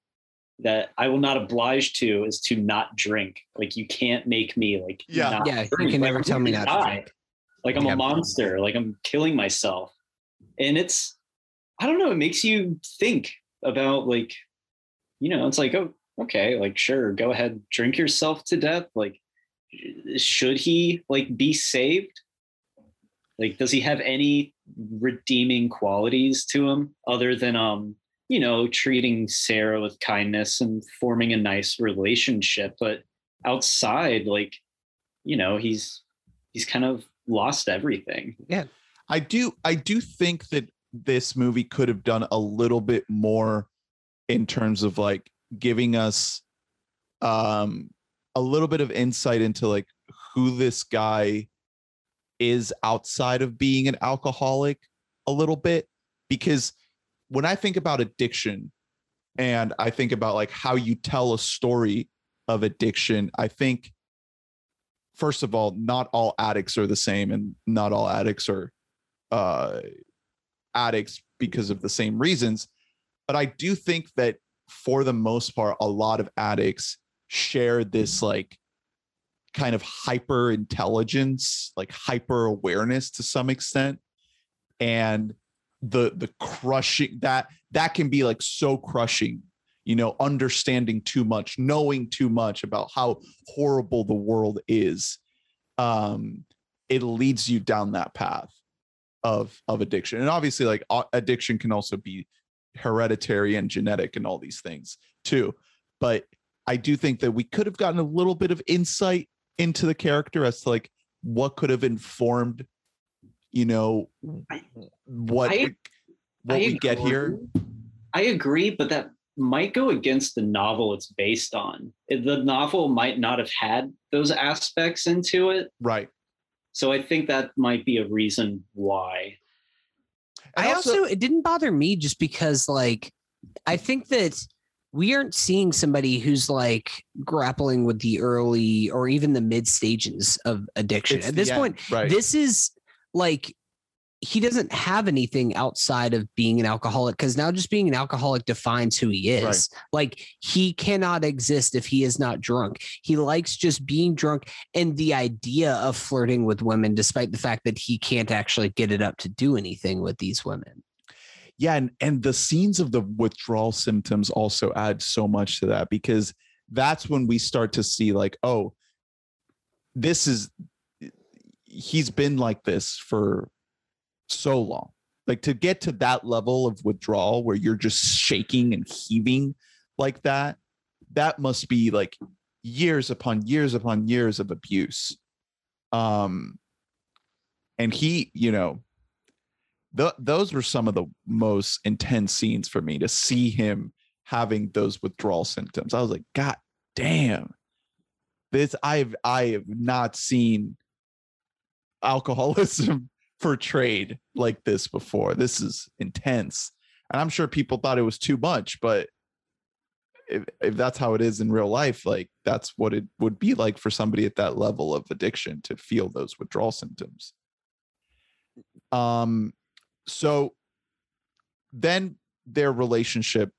that I will not oblige to is to not drink. Like you can't make me like Yeah. not Yeah, you can Like, never tell me gonna not to drink. Like I'm Yeah. a monster. Like I'm killing myself. And it's I don't know, it makes you think about like, you know, it's like, oh, okay, like sure, go ahead, drink yourself to death. Like, should he like be saved? Like, does he have any redeeming qualities to him other than um, you know, treating Sera with kindness and forming a nice relationship? But outside, like, you know, he's he's kind of lost everything. Yeah, I do I do think that this movie could have done a little bit more in terms of like giving us um a little bit of insight into like who this guy is outside of being an alcoholic a little bit because when I think about addiction and I think about like how you tell a story of addiction, I think first of all, not all addicts are the same and not all addicts are uh addicts because of the same reasons. But I do think that for the most part, a lot of addicts share this like kind of hyper intelligence, like hyper awareness to some extent. And the the crushing that that can be like so crushing, you know, understanding too much, knowing too much about how horrible the world is. Um, it leads you down that path of of addiction and obviously like addiction can also be hereditary and genetic and all these things too but i do think that we could have gotten a little bit of insight into the character as to like what could have informed you know what I- what I we get here. I agree, but that might go against the novel it's based on. The novel might not have had those aspects into it. right So I think that might be a reason why. And I also, it didn't bother me just because like I think that we aren't seeing somebody who's like grappling with the early or even the mid stages of addiction. it's At this point, right this is like he doesn't have anything outside of being an alcoholic because now just being an alcoholic defines who he is. Right. Like he cannot exist if he is not drunk. He likes just being drunk and the idea of flirting with women, despite the fact that he can't actually get it up to do anything with these women. Yeah and and the scenes of the withdrawal symptoms also add so much to that because that's when we start to see like oh this is he's been like this for so long. Like to get to that level of withdrawal where you're just shaking and heaving like that that must be like years upon years upon years of abuse. Um and he you know th- those were some of the most intense scenes for me to see him having those withdrawal symptoms. I was like, God damn, this I've I have not seen alcoholism portrayed like this before. This is intense, and I'm sure people thought it was too much, but if if that's how it is in real life, like that's what it would be like for somebody at that level of addiction to feel those withdrawal symptoms. Um, so then their relationship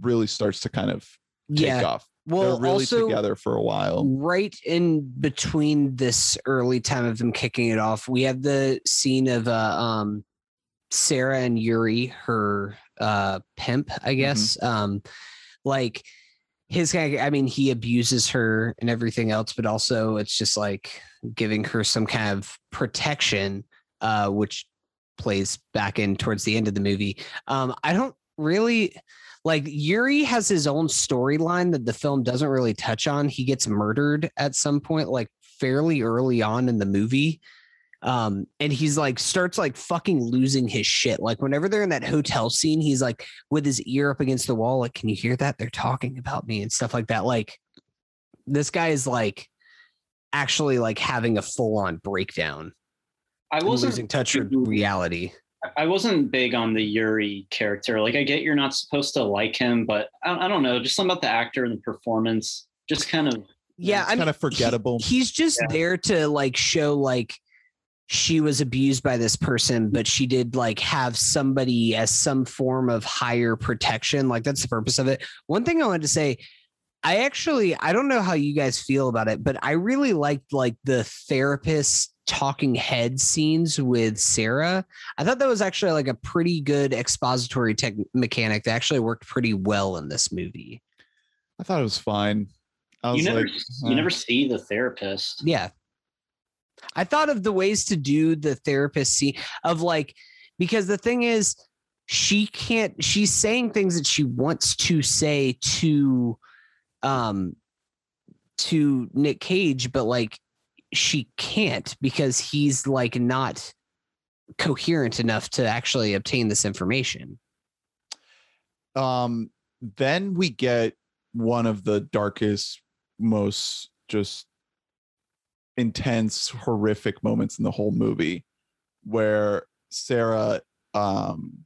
really starts to kind of take Yeah. off. Well, They're really also together for a while. right in between this early time of them kicking it off, we have the scene of uh, um, Sera and Yuri, her uh, pimp, I guess. Um, like his guy, I mean, he abuses her and everything else, but also it's just like giving her some kind of protection, uh, which plays back in towards the end of the movie. Um, I don't really like Yuri has his own storyline that the film doesn't really touch on. He gets murdered at some point, like fairly early on in the movie. Um, and he's like starts like fucking losing his shit. Like whenever they're in that hotel scene, he's like with his ear up against the wall, like, can you hear that? They're talking about me and stuff like that. Like this guy is like actually like having a full-on breakdown. I wasn't losing touch with reality. I wasn't big on the Yuri character. Like, I get you're not supposed to like him, but I, I don't know. Just something about the actor and the performance, just kind of. Yeah, it's I mean, kind of forgettable. he- he's just Yeah. there to like show like she was abused by this person, but she did like have somebody as some form of higher protection. Like that's the purpose of it. One thing I wanted to say, I actually I don't know how you guys feel about it, but I really liked like the therapist talking head scenes with Sera. I thought that was actually like a pretty good expository tech mechanic that actually worked pretty well in this movie. I thought it was fine. I was You never, like, you uh, never see the therapist. Yeah. I thought of the ways to do the therapist scene of like, because the thing is, she can't, she's saying things that she wants to say to, um, to Nick Cage, but like she can't because he's like not coherent enough to actually obtain this information. um then we get one of the darkest most just intense horrific moments in the whole movie where sera um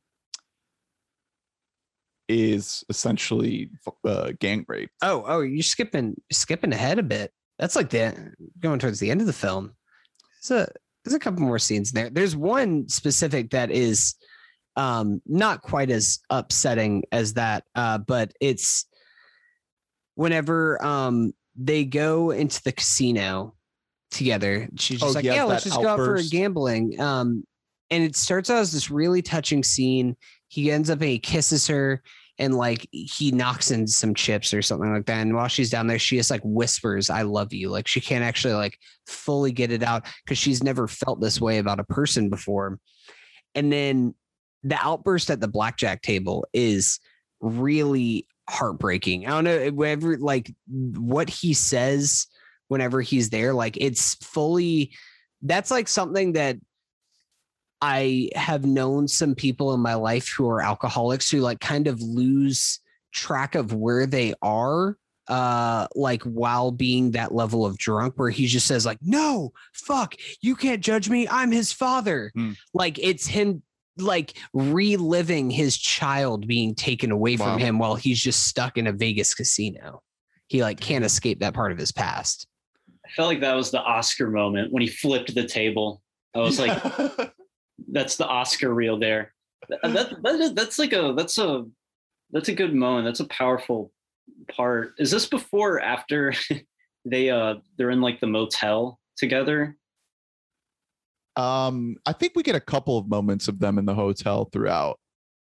is essentially uh, gang raped Oh, oh, you're skipping skipping ahead a bit. That's like the going towards the end of the film. There's a there's a couple more scenes there. There's one specific that is um not quite as upsetting as that, uh, but it's whenever um they go into the casino together. She's just Oh, like, yes, yeah, let's just go out for outburst. gambling. Um, and it starts out as this really touching scene. He ends up and he kisses her and like he knocks in some chips or something like that. And while she's down there, she just like whispers, I love you. Like she can't actually like fully get it out because she's never felt this way about a person before. And then the outburst at the blackjack table is really heartbreaking. I don't know whatever like what he says whenever he's there, like it's fully that's like something that I have known some people in my life who are alcoholics who like kind of lose track of where they are uh like while being that level of drunk where he just says like no fuck you can't judge me i'm his father Hmm. like it's him like reliving his child being taken away Wow. from him while he's just stuck in a vegas casino he like can't escape that part of his past I felt like that was the Oscar moment when he flipped the table. I was like, that's the Oscar reel there. That, that, that is- that's like a that's a that's a good moment. That's a powerful part. Is this before or after they uh they're in like the motel together? um i think we get a couple of moments of them in the hotel throughout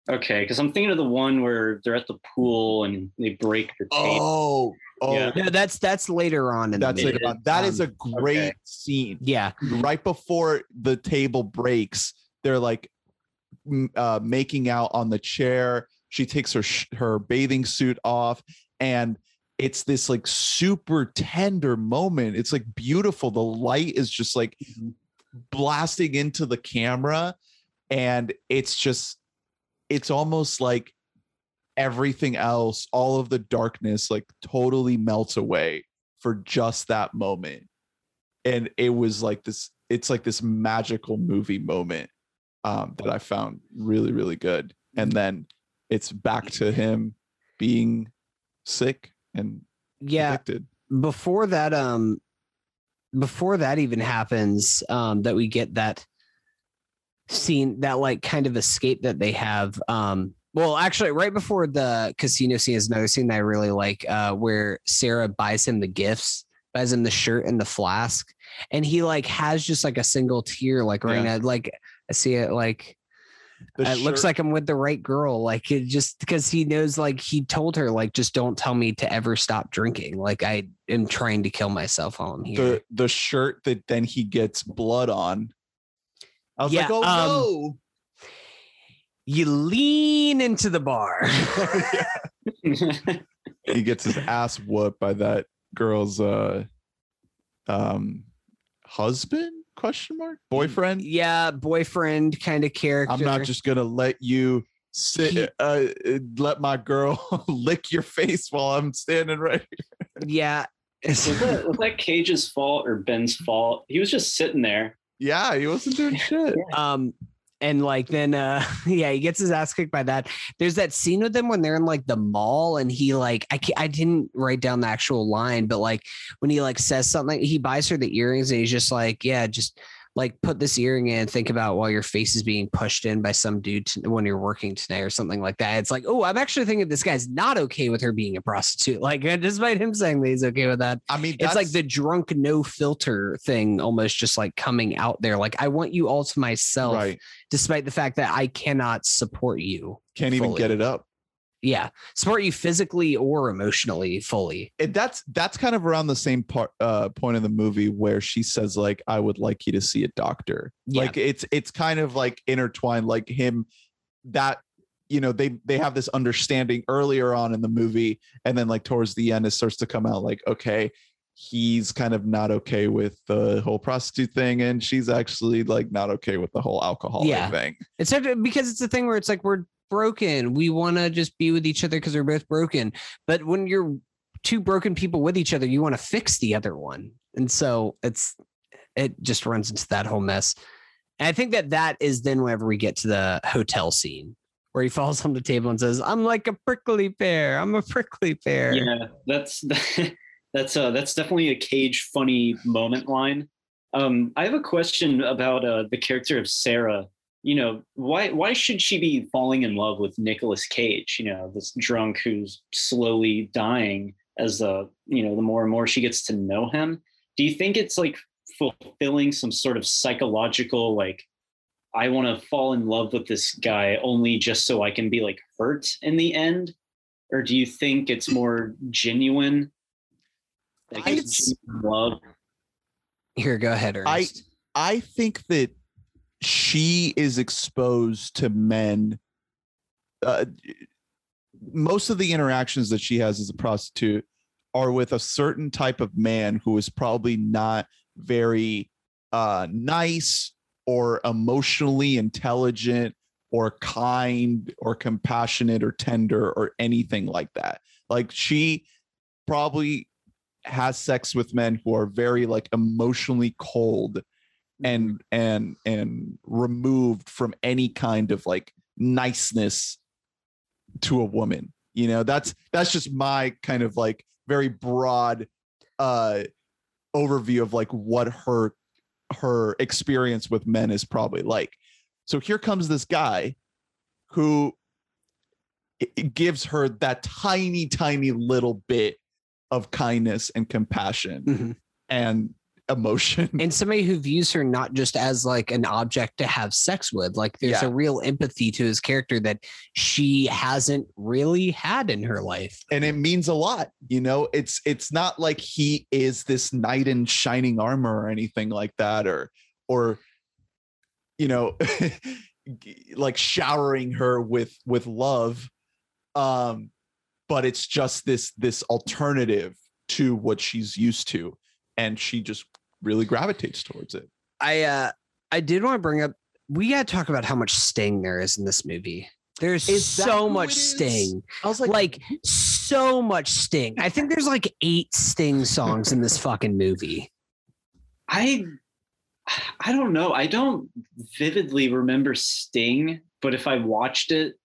Okay, because I'm thinking of the one where they're at the pool and they break the table. oh oh Yeah. no that's that's later on in that's the it movie. about that is Um, a great okay. scene yeah right before the table breaks they're like uh, making out on the chair. She takes her sh- her bathing suit off and it's this like super tender moment. It's like beautiful. The light is just like Mhm. blasting into the camera and it's just it's almost like everything else all of the darkness like totally melts away for just that moment. And it was like this it's like this magical movie moment um that i found really really good. And then it's back to him being sick and yeah. addicted. Before that um before that even happens um that we get that scene that like kind of escape that they have um well actually right before the casino scene is another scene that i really like uh where sera buys him the gifts buys him the shirt and the flask. And he like has just like a single tear like right Yeah. now like i see it like The it looks like I'm with the right girl. Like it just because he knows, like he told her, like just don't tell me to ever stop drinking. Like I am trying to kill myself while I'm here. the the shirt that then he gets blood on i was Yeah, like oh um, no you lean into the bar. he gets his ass whooped by that girl's uh um husband question mark boyfriend Yeah, boyfriend kind of character. i'm not just gonna let you sit He- uh, uh, let my girl lick your face while i'm standing right here. yeah. Was that, was that Cage's fault or Ben's fault? He was just sitting there. yeah he wasn't doing shit um and like then uh yeah he gets his ass kicked by that. There's that scene with them when they're in like the mall and he like i i didn't write down the actual line but like when he like says something he buys her the earrings and he's just like yeah just like put this earring in think about while your face is being pushed in by some dude when you're working tonight or something like that. It's like oh i'm actually thinking this guy's not okay with her being a prostitute. Like despite him saying that he's okay with that i mean it's like the drunk no filter thing almost just like coming out there. Like i want you all to myself right. despite the fact that i cannot support you can't even get it up yeah support you physically or emotionally fully it, that's that's kind of around the same part uh point in the movie where she says like i would like you to see a doctor Yeah. like it's it's kind of like intertwined like him that you know they they have this understanding earlier on in the movie and then like towards the end it starts to come out like okay he's kind of not okay with the whole prostitute thing and she's actually like not okay with the whole alcohol Yeah. thing it's because it's a thing where it's like we're broken. We want to just be with each other because we're both broken. But when you're two broken people with each other you want to fix the other one. And so it's it just runs into that whole mess. And i think that that is then whenever we get to the hotel scene where he falls on the table and says i'm like a prickly pear. I'm a prickly pear. Yeah, that's that's uh that's definitely a Cage funny moment line. Um, I have a question about uh, the character of Sera. You know, why why should she be falling in love with Nicolas Cage? You know, this drunk who's slowly dying as the you know the more and more she gets to know him. Do you think it's like fulfilling some sort of psychological like I want to fall in love with this guy only just so I can be like hurt in the end? Or do you think it's more genuine? Like I- it's genuine love. here go ahead I- I think that she is exposed to men. Uh, most of the interactions that she has as a prostitute are with a certain type of man who is probably not very uh, nice or emotionally intelligent or kind or compassionate or tender or anything like that. Like she probably has sex with men who are very like emotionally cold and and and removed from any kind of like niceness to a woman you know? That's that's just my kind of like very broad uh overview of like what her her experience with men is probably like. So here comes this guy who gives her that tiny tiny little bit of kindness and compassion Mhm. and emotion. And somebody who views her not just as like an object to have sex with like there's Yeah. a real empathy to his character that she hasn't really had in her life. And it means a lot you know? It's it's not like he is this knight in shining armor or anything like that or or you know like showering her with with love um but it's just this this alternative to what she's used to and she just really gravitates towards it. I uh i did want to bring up we gotta talk about how much sting there is in this movie. There's Is so much sting. I was like, like, so much sting. I think there's like eight sting songs in this fucking movie. I I don't know. I don't vividly remember Sting, but if I watched it,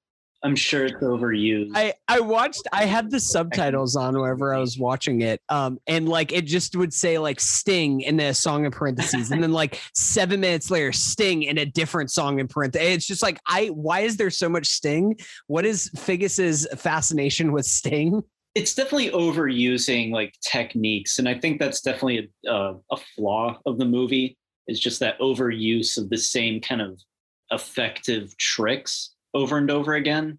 I'm sure it's overused. I I watched I had the subtitles on wherever I was watching it. Um and like it just would say like Sting in a song in parentheses and then like 7 minutes later Sting in a different song in parentheses. It's just like I why is there so much Sting? What is Figgis's fascination with Sting? it's definitely overusing like techniques, and I think that's definitely a, uh, a flaw of the movie. Is just that overuse of the same kind of effective tricks over and over again.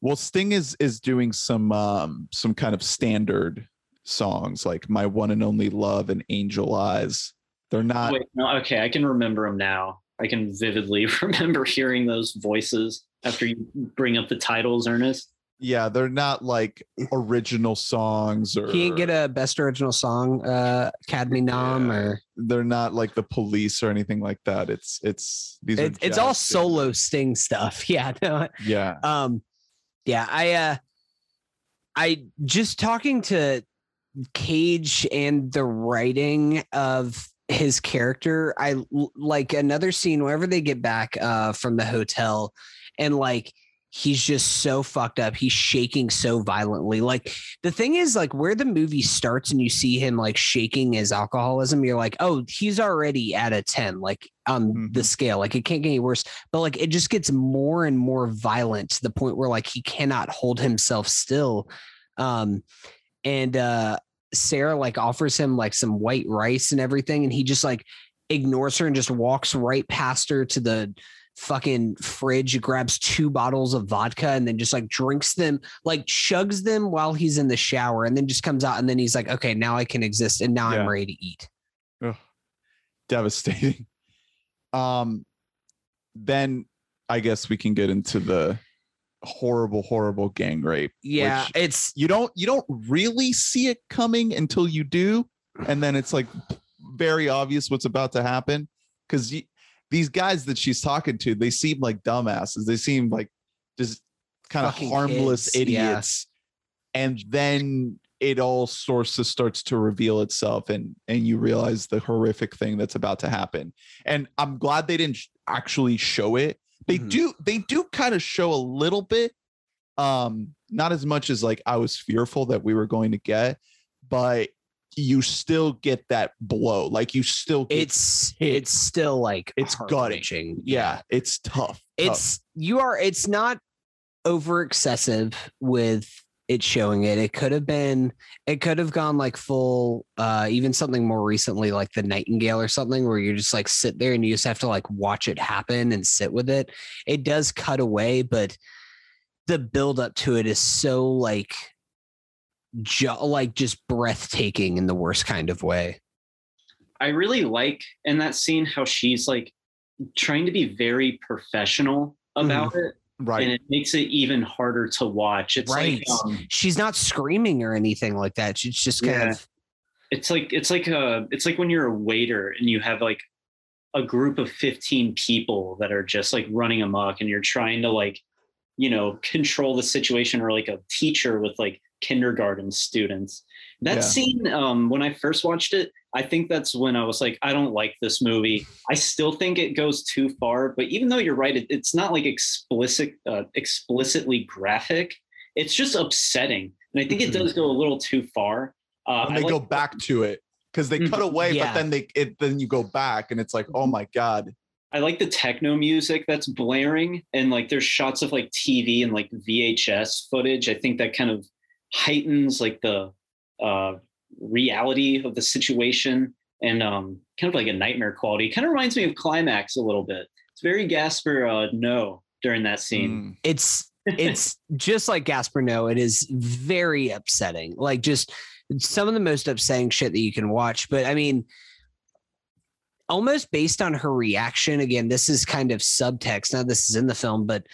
well sting is is doing some um some kind of standard songs like my one and only love and angel eyes they're not Wait, no, okay, I can remember them now. I can vividly remember hearing those voices after you bring up the titles, Ernest. Yeah, they're not like original songs or He didn't get a best original song uh Academy nom Yeah. or they're not like the police or anything like that. It's it's these are it, it's all solo sting stuff. Yeah, no, Yeah. um yeah i uh i just talking to cage and the writing of his character I like another scene whenever they get back uh from the hotel and like he's just so fucked up. He's shaking so violently. Like the thing is like where the movie starts and you see him like shaking his alcoholism you're like oh he's already at a 10 like on the Mhm. scale. Like it can't get any worse. But like it just gets more and more violent to the point where like he cannot hold himself still. Um and uh sera like offers him like some white rice and everything and he just like ignores her and just walks right past her to the fucking fridge grabs two bottles of vodka and then just like drinks them like chugs them while he's in the shower and then just comes out and then he's like okay now i can exist and now i'm ready to eat Devastating. Um then I guess we can get into the horrible, horrible gang rape. yeah it's you don't you don't really see it coming until you do, and then it's like very obvious what's about to happen. Because these guys that she's talking to, they seem like dumbasses. They seem like just kind of harmless kids, yeah. idiots. And then it all sorts of starts to reveal itself, and and you realize the horrific thing that's about to happen. And I'm glad they didn't actually show it. They Mhm. do they do kind of show a little bit, um, not as much as like I was fearful that we were going to get, but you still get that blow. Like you still get it's hit. it's still like It's gutting. yeah, it's tough. tough. it's you are it's not over excessive with it showing it it could have been it could have gone like full uh even something more recently like the nightingale or something where you just like sit there and you just have to like watch it happen and sit with it it does cut away but the build up to it is so like ju- like just breathtaking in the worst kind of way I really like in that scene how she's like trying to be very professional about it, right. and it makes it even harder to watch. It's Right. like um, she's not screaming or anything like that she's just kind Yeah. of it's like it's like a it's like when you're a waiter and you have like a group of 15 people that are just like running amok and you're trying to like you know control the situation or like a teacher with like kindergarten students that Yeah. scene um when i first watched it i think that's when i was like i don't like this movie i still think it goes too far but even though you're right it, it's not like explicit uh, explicitly graphic it's just upsetting and i think it Mhm. does go a little too far uh, when they like go back to it because they cut Mhm. away, Yeah. but then they it then you go back and it's like, oh my god, I like the techno music that's blaring and like there's shots of like TV and like VHS footage. I think that kind of heightens like the uh, reality of the situation and um, kind of like a nightmare quality. Kind of reminds me of Climax a little bit. It's very Gaspar uh, no during that scene. Mm. it's it's just like Gaspar No. It is very upsetting. Like just some of the most upsetting shit that you can watch. But I mean, almost based on her reaction. Again, this is kind of subtext. Now this is in the film, but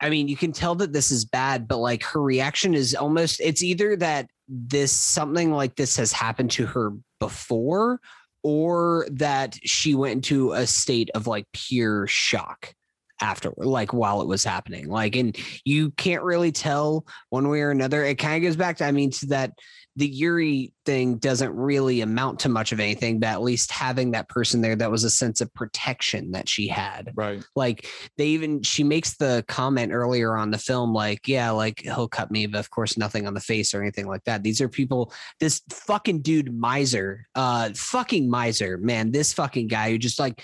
I mean, you can tell that this is bad. But like her reaction is almost. It's either that this something like this has happened to her before, or that she went into a state of like pure shock after like while it was happening like and you can't really tell one way or another it kind of goes back to i mean to that the yuri thing doesn't really amount to much of anything but at least having that person there that was a sense of protection that she had. Right. like they even she makes the comment earlier on the film like yeah like he'll cut me but of course nothing on the face or anything like that. These are people this fucking dude miser uh fucking miser man this fucking guy who just like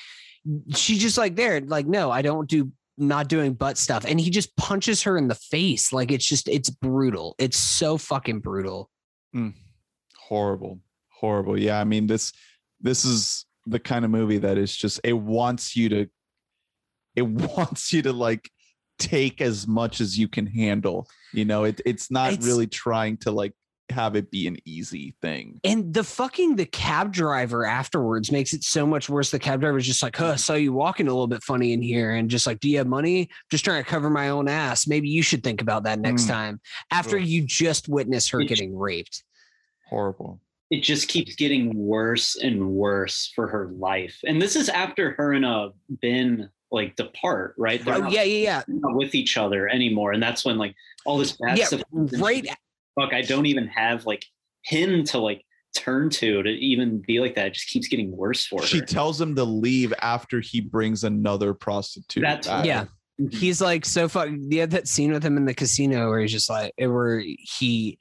she just like there like no i don't do not doing butt stuff. And he just punches her in the face. Like it's just it's brutal. It's so fucking brutal Mm. horrible horrible. Yeah i mean this this is the kind of movie that is just it wants you to it wants you to like take as much as you can handle you know? It, it's not It's- really trying to like have it be an easy thing. And the fucking the cab driver afterwards makes it so much worse. The cab driver's just like, huh, I saw you walking a little bit funny in here. And just like, do you have money? Just trying to cover my own ass. Maybe you should think about that next Mm. time. After Ugh. you just witnessed her It- getting raped. Horrible. it just keeps getting worse and worse for her life. And this is after her and uh Ben like depart, right? They're Oh, not, yeah, yeah, yeah. not with each other anymore. And that's when like all this bad Yeah, stuff happens, right. She's like, Fuck, I don't even have like him to like turn to to even be like that. It just keeps getting worse for She her. She tells him to leave after he brings another prostitute. That's- back. Yeah. Mhm. He's like so fuck. You had that scene with him in the casino where he's just like, where he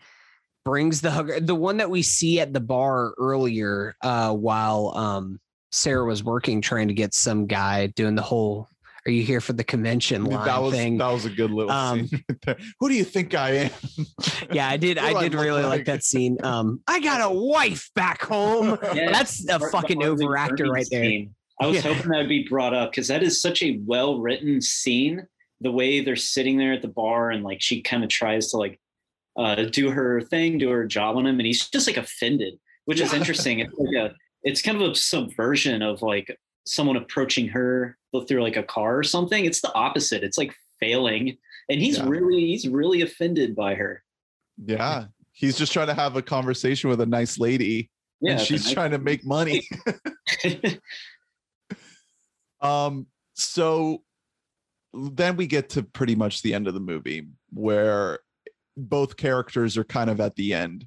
brings the hooker, the one that we see at the bar earlier, uh, while um Sera was working trying to get some guy doing the whole "Are you here for the convention?" line that was thing. that was a good little Um, scene. right. Who do you think I am? yeah, I did. I I did look really like like? that scene. Um, I got a wife back home. Yeah, That's a fucking or the overactor right there. scene. I was Yeah. hoping that would be brought up because that is such a well written scene. The way they're sitting there at the bar and like she kind of tries to like uh, do her thing, do her job on him, and he's just like offended, which is interesting. It's like a, it's kind of a subversion of like someone approaching her through like a car or something. It's the opposite. It's like failing, and he's Yeah. really he's really offended by her. Yeah. He's just trying to have a conversation with a nice lady Yeah, and she's nice- trying to make money. Um, so then we get to pretty much the end of the movie where both characters are kind of at the end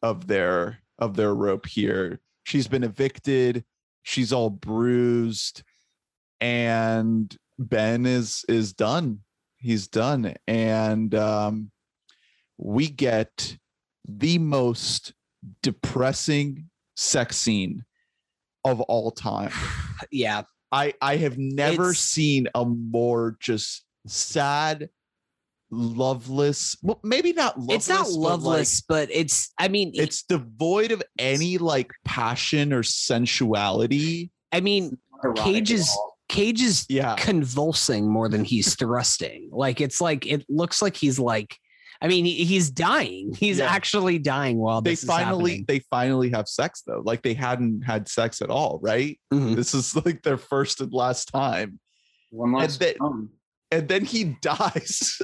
of their of their rope here. She's been evicted, she's all bruised, and Ben is is done. He's done. And um we get the most depressing sex scene of all time. Yeah, I I have never It's- seen a more just sad, loveless. Well, maybe not loveless. it's not but, like, loveless, but it's. I mean, it's devoid of any like passion or sensuality. I mean, Cage is. Cage is Yeah. convulsing more than he's thrusting. Like it's like it looks like he's like. I mean, he, he's dying. He's Yeah. actually dying while They this finally happening. they finally have sex though. Like they hadn't had sex at all, right? Mhm. This is like their first and last time. One last then- um, And then he dies.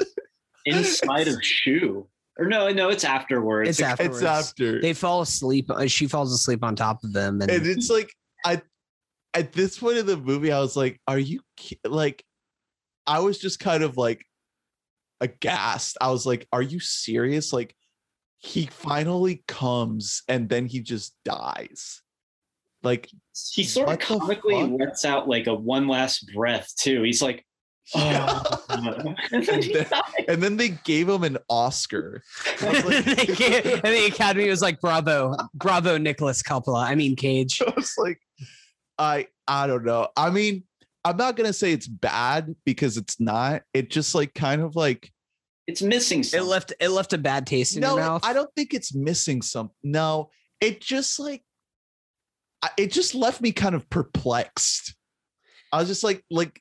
Inside of Shue. Or no, no, it's afterwards. It's It- after- it's Afterwards. after. They fall asleep. uh, She falls asleep on top of them, and, and it's like I at this point in the movie, I was like, "Are you ki- like?" I was just kind of like aghast. I was like, "Are you serious?" Like he finally comes and then he just dies. Like he sort of What comically lets out like a one last breath too. He's like, oh, and then he then- dies. And then they gave him an Oscar. I like- and the Academy was like, "Bravo, bravo, Nicolas Coppola." I mean, Cage. I was like, I I don't know. I mean, I'm not gonna say it's bad because it's not. It just like kind of like It's missing It left it left a bad taste in no, your mouth. No, I don't think it's missing something. No, it just like it just left me kind of perplexed. I was just like, like,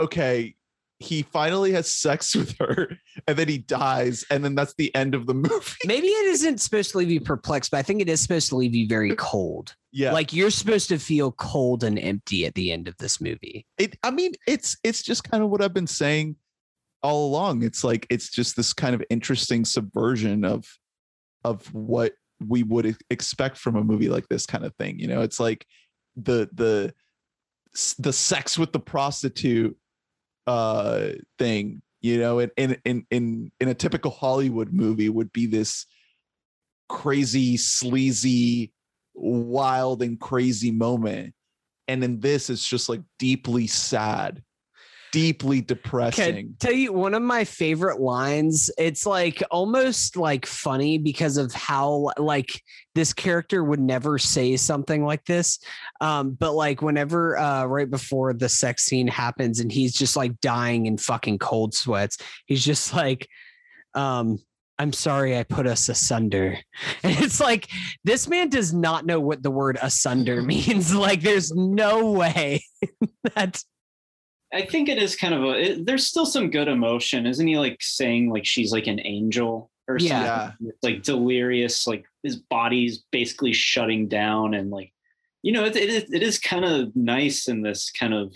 okay, he finally has sex with her, and then he dies, and then that's the end of the movie. Maybe it isn't supposed to leave you perplexed, but I think it is supposed to leave you very cold. Yeah, Like you're supposed to feel cold and empty at the end of this movie. it. I mean, it's it's just kind of what I've been saying all along. It's like it's just this kind of interesting subversion of of what we would expect from a movie like this kind of thing. You know, it's like the the the sex with the prostitute uh thing. You know, in in in in a typical Hollywood movie would be this crazy, sleazy, wild and crazy moment. And in this, it's just like deeply sad, deeply depressing. Can tell you one of my favorite lines. It's like almost like funny because of how like this character would never say something like this. Um, but like whenever uh right before the sex scene happens and he's just like dying in fucking cold sweats, he's just like, um, I'm sorry I put us asunder. And it's like this man does not know what the word asunder means. Like there's no way that I think it is kind of a. It, there's still some good emotion, isn't he? Like saying like she's like an angel or Yeah. something. It's like delirious, like his body's basically shutting down, and like you know, it, it is it is kind of nice in this kind of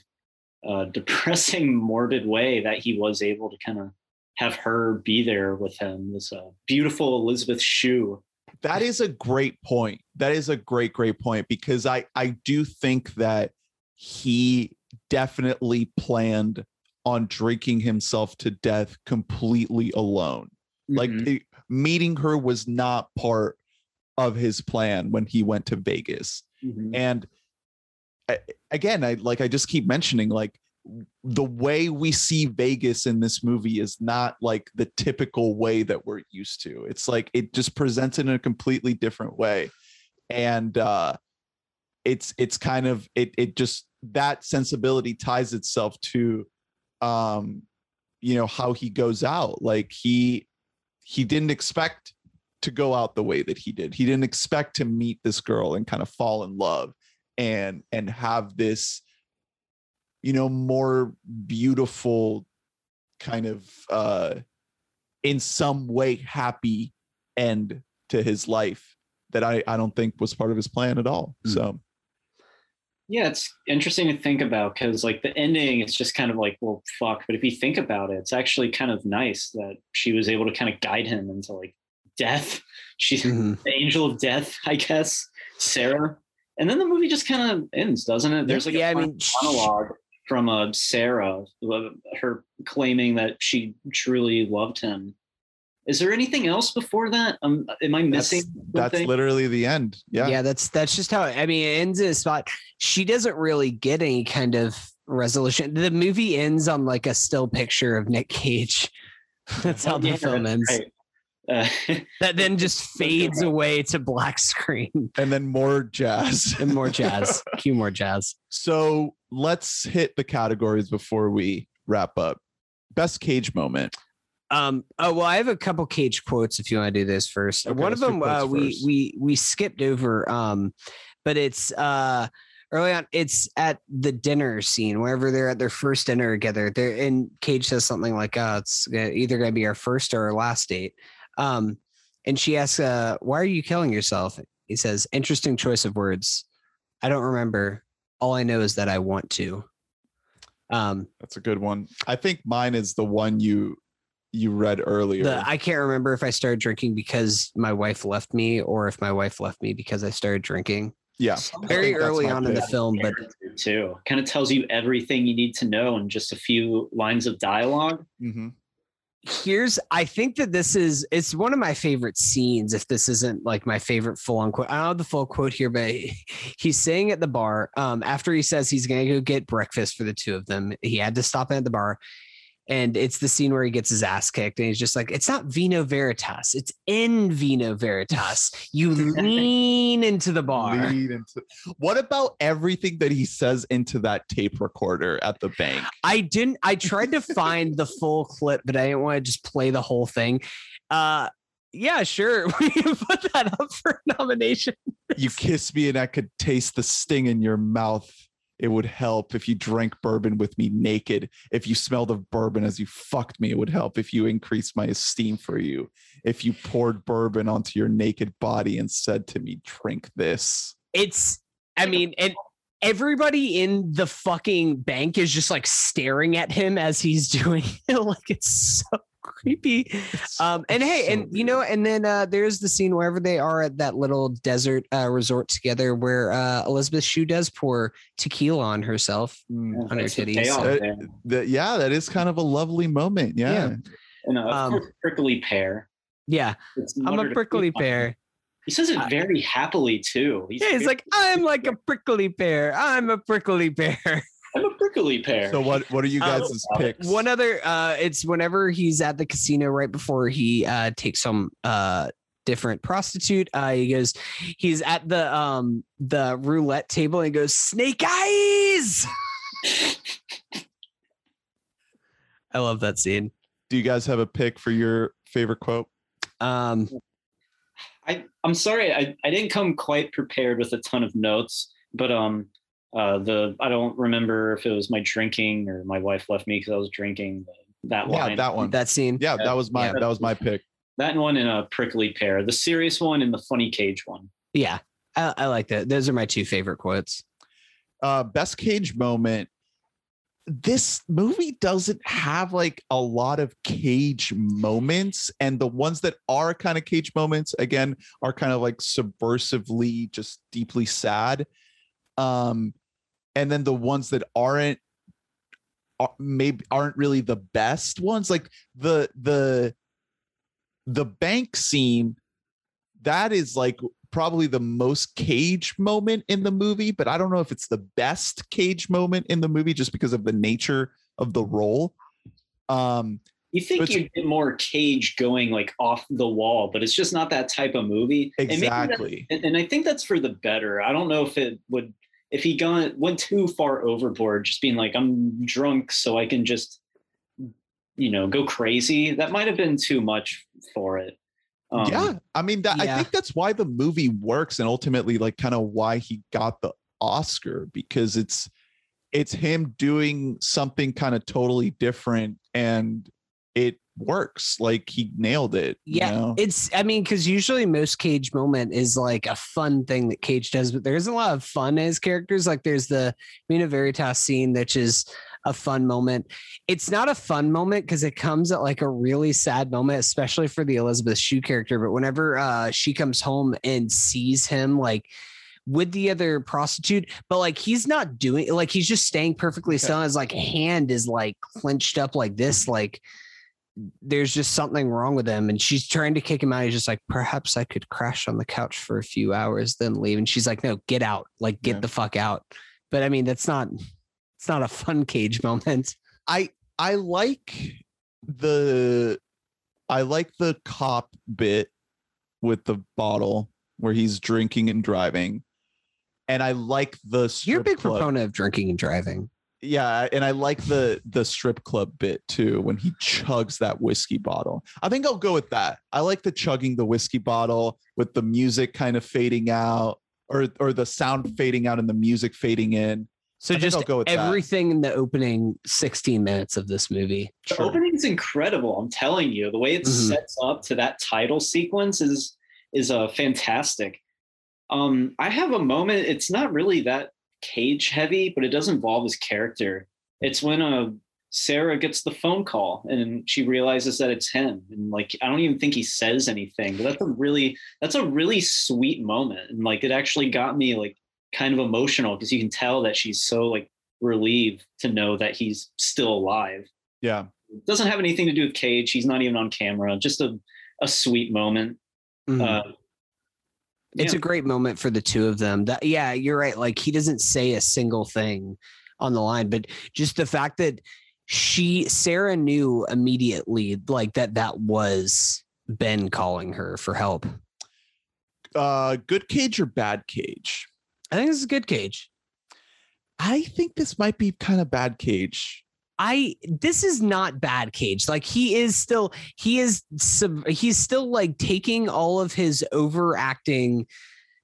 uh, depressing, morbid way that he was able to kind of have her be there with him. This uh, beautiful Elizabeth Shue. that is a great point that is a great great point because i i do think that he definitely planned on drinking himself to death completely alone like Mhm. it- meeting her was not part of his plan when he went to vegas Mhm. and a- again i like i just keep mentioning like the way we see vegas in this movie is not like the typical way that we're used to it's like it just presents it in a completely different way and uh it's it's kind of it it just that sensibility ties itself to um you know how he goes out. Like he he didn't expect to go out the way that he did. He didn't expect to meet this girl and kind of fall in love and and have this you know more beautiful kind of uh in some way happy end to his life that i i don't think was part of his plan at all. Mm. so Yeah, it's interesting to think about because like the ending is just kind of like, well, fuck. But if you think about it, it's actually kind of nice that she was able to kind of guide him into like death. She's Mhm. the angel of death, I guess, Sera. And then the movie just kind of ends, doesn't it? There's like yeah, a I mean, monologue from uh, Sera, uh, her claiming that she truly loved him. Is there anything else before that? Um, am I missing? that's something? literally the end yeah, yeah, that's that's just how I mean it ends in a spot. She doesn't really get any kind of resolution. The movie ends on like a still picture of Nick Cage. That's how the Yeah, film ends. right. Uh, That then just fades away to black screen and then more jazz and more jazz. Cue more jazz. so let's hit the categories before we wrap up best cage moment Um. Oh well, I have a couple Cage quotes. If you want to do this first, Okay, one of them uh, we first. we we skipped over. Um, but it's uh early on. It's at the dinner scene wherever they're at their first dinner together. There and Cage says something like, "Uh, it's either going to be our first or our last date." Um, and she asks, "Uh, why are you killing yourself?" He says, "Interesting choice of words. I don't remember. All I know is that I want to." Um, that's a good one i think mine is the one you you read earlier The, I can't remember if I started drinking because my wife left me or if my wife left me because I started drinking. yeah Very early my on in the film, but too kind of tells you everything you need to know in just a few lines of dialogue. Mhm. here's I think that this is it's one of my favorite scenes. If this isn't like my favorite full on quote, I don't have the full quote here, but he's saying at the bar um, after he says he's gonna go get breakfast for the two of them. He had to stop at the bar. And it's the scene where he gets his ass kicked, and he's just like, "It's not Vino Veritas, it's in Vino Veritas. You lean into the bar." Lead into what about everything that he says into that tape recorder at the bank I didn't. I tried to find the full clip, but I didn't want to just play the whole thing. Uh, yeah, sure. We can put that up for nomination. you kiss me and I could taste the sting in your mouth. It would help if you drank bourbon with me naked. If you smelled of bourbon as you fucked me, it would help if you increased my esteem for you. If you poured bourbon onto your naked body and said to me, drink this. It's. I mean, and everybody in the fucking bank is just like staring at him as he's doing it. Like it's so creepy. Um, and hey, so and you know, and then uh, there's the scene wherever they are at that little desert uh, resort together, where uh, Elizabeth Shue does pour tequila on herself. Mm, on her That's titties. payoff Uh, there. that- yeah, that is kind of a lovely moment. Yeah. Yeah. And of um, prickly pear. Yeah, I'm a prickly pear. He says it very happily too. Yeah, he's like, I'm like a prickly pear. I'm a prickly pear. I'm a prickly pear. So what what are you Uh, guys' uh, picks? One other, uh, it's whenever he's at the casino right before he uh, takes some uh, different prostitute. Uh, he goes, he's at the um the roulette table and he goes, snake eyes. I love that scene. Do you guys have a pick for your favorite quote? Um, I, I'm sorry, I, I didn't come quite prepared with a ton of notes, but um, uh, the I don't remember if it was my drinking or my wife left me because I was drinking. That Yeah, line. that one. that scene. yeah, that was my Yeah. that was my pick. That one and a prickly pear. The serious one and the funny cage one. Yeah, I, I like that. Those are my two favorite quotes. uh best cage moment this movie doesn't have like a lot of cage moments and the ones that are kind of cage moments again are kind of like subversively just deeply sad um and then the ones that aren't are, maybe aren't really the best ones like the the the bank scene that is like probably the most cage moment in the movie, but I don't know if it's the best cage moment in the movie just because of the nature of the role. Um, You think you'd get more cage going like off the wall, but it's just not that type of movie. And maybe that- exactly. and, and I think that's for the better. I don't know if it would if he gone went too far overboard, just being like, I'm drunk, so I can just you know go crazy. That might have been too much for it. Um, yeah, I mean that. I think that's why the movie works, and ultimately, like, kind of why he got the Oscar because it's it's him doing something kind of totally different, and it works. Like he nailed it. you Yeah, know? it's I mean, because usually most Cage moment is like a fun thing that Cage does, but there isn't a lot of fun as characters. Like there's the Mina Veritas scene, which is a fun moment. It's not a fun moment because it comes at like a really sad moment, especially for the Elizabeth Shue character. But whenever uh, she comes home and sees him, like with the other prostitute, but like he's not doing like he's just staying perfectly still. His like hand is like clenched up like this, like there's just something wrong with him and she's trying to kick him out he's just like perhaps i could crash on the couch for a few hours then leave and she's like no get out like get Yeah. the fuck out but i mean that's not it's not a fun cage moment I I like the I like the cop bit with the bottle where he's drinking and driving. And I like the you're a big club. proponent of drinking and driving Yeah, and I like the the strip club bit too when he chugs that whiskey bottle. I think I'll go with that. I like the chugging the whiskey bottle with the music kind of fading out or or the sound fading out and the music fading in. so I just I'll go with that. everything in the opening 16 minutes of this movie The Sure. opening's incredible. I'm telling you, the way it Mhm. sets up to that title sequence is is uh, fantastic. Um, I have a moment. It's not really that cage heavy, but it does involve his character. It's when uh, Sera gets the phone call and she realizes that it's him, and like I don't even think he says anything. But that's a really that's a really sweet moment, and like it actually got me like kind of emotional because you can tell that she's so like relieved to know that he's still alive Yeah. doesn't have anything to do with Cage. He's not even on camera. Just a, a sweet moment. Mhm. Uh, it's yeah. a great moment for the two of them that yeah you're right like he doesn't say a single thing on the line but just the fact that she sera knew immediately like that that was ben calling her for help Uh good cage or bad cage? i think this is a good cage I think this might be kind of bad cage. I this is not bad cage. Like he is still he is sub, he's still like taking all of his overacting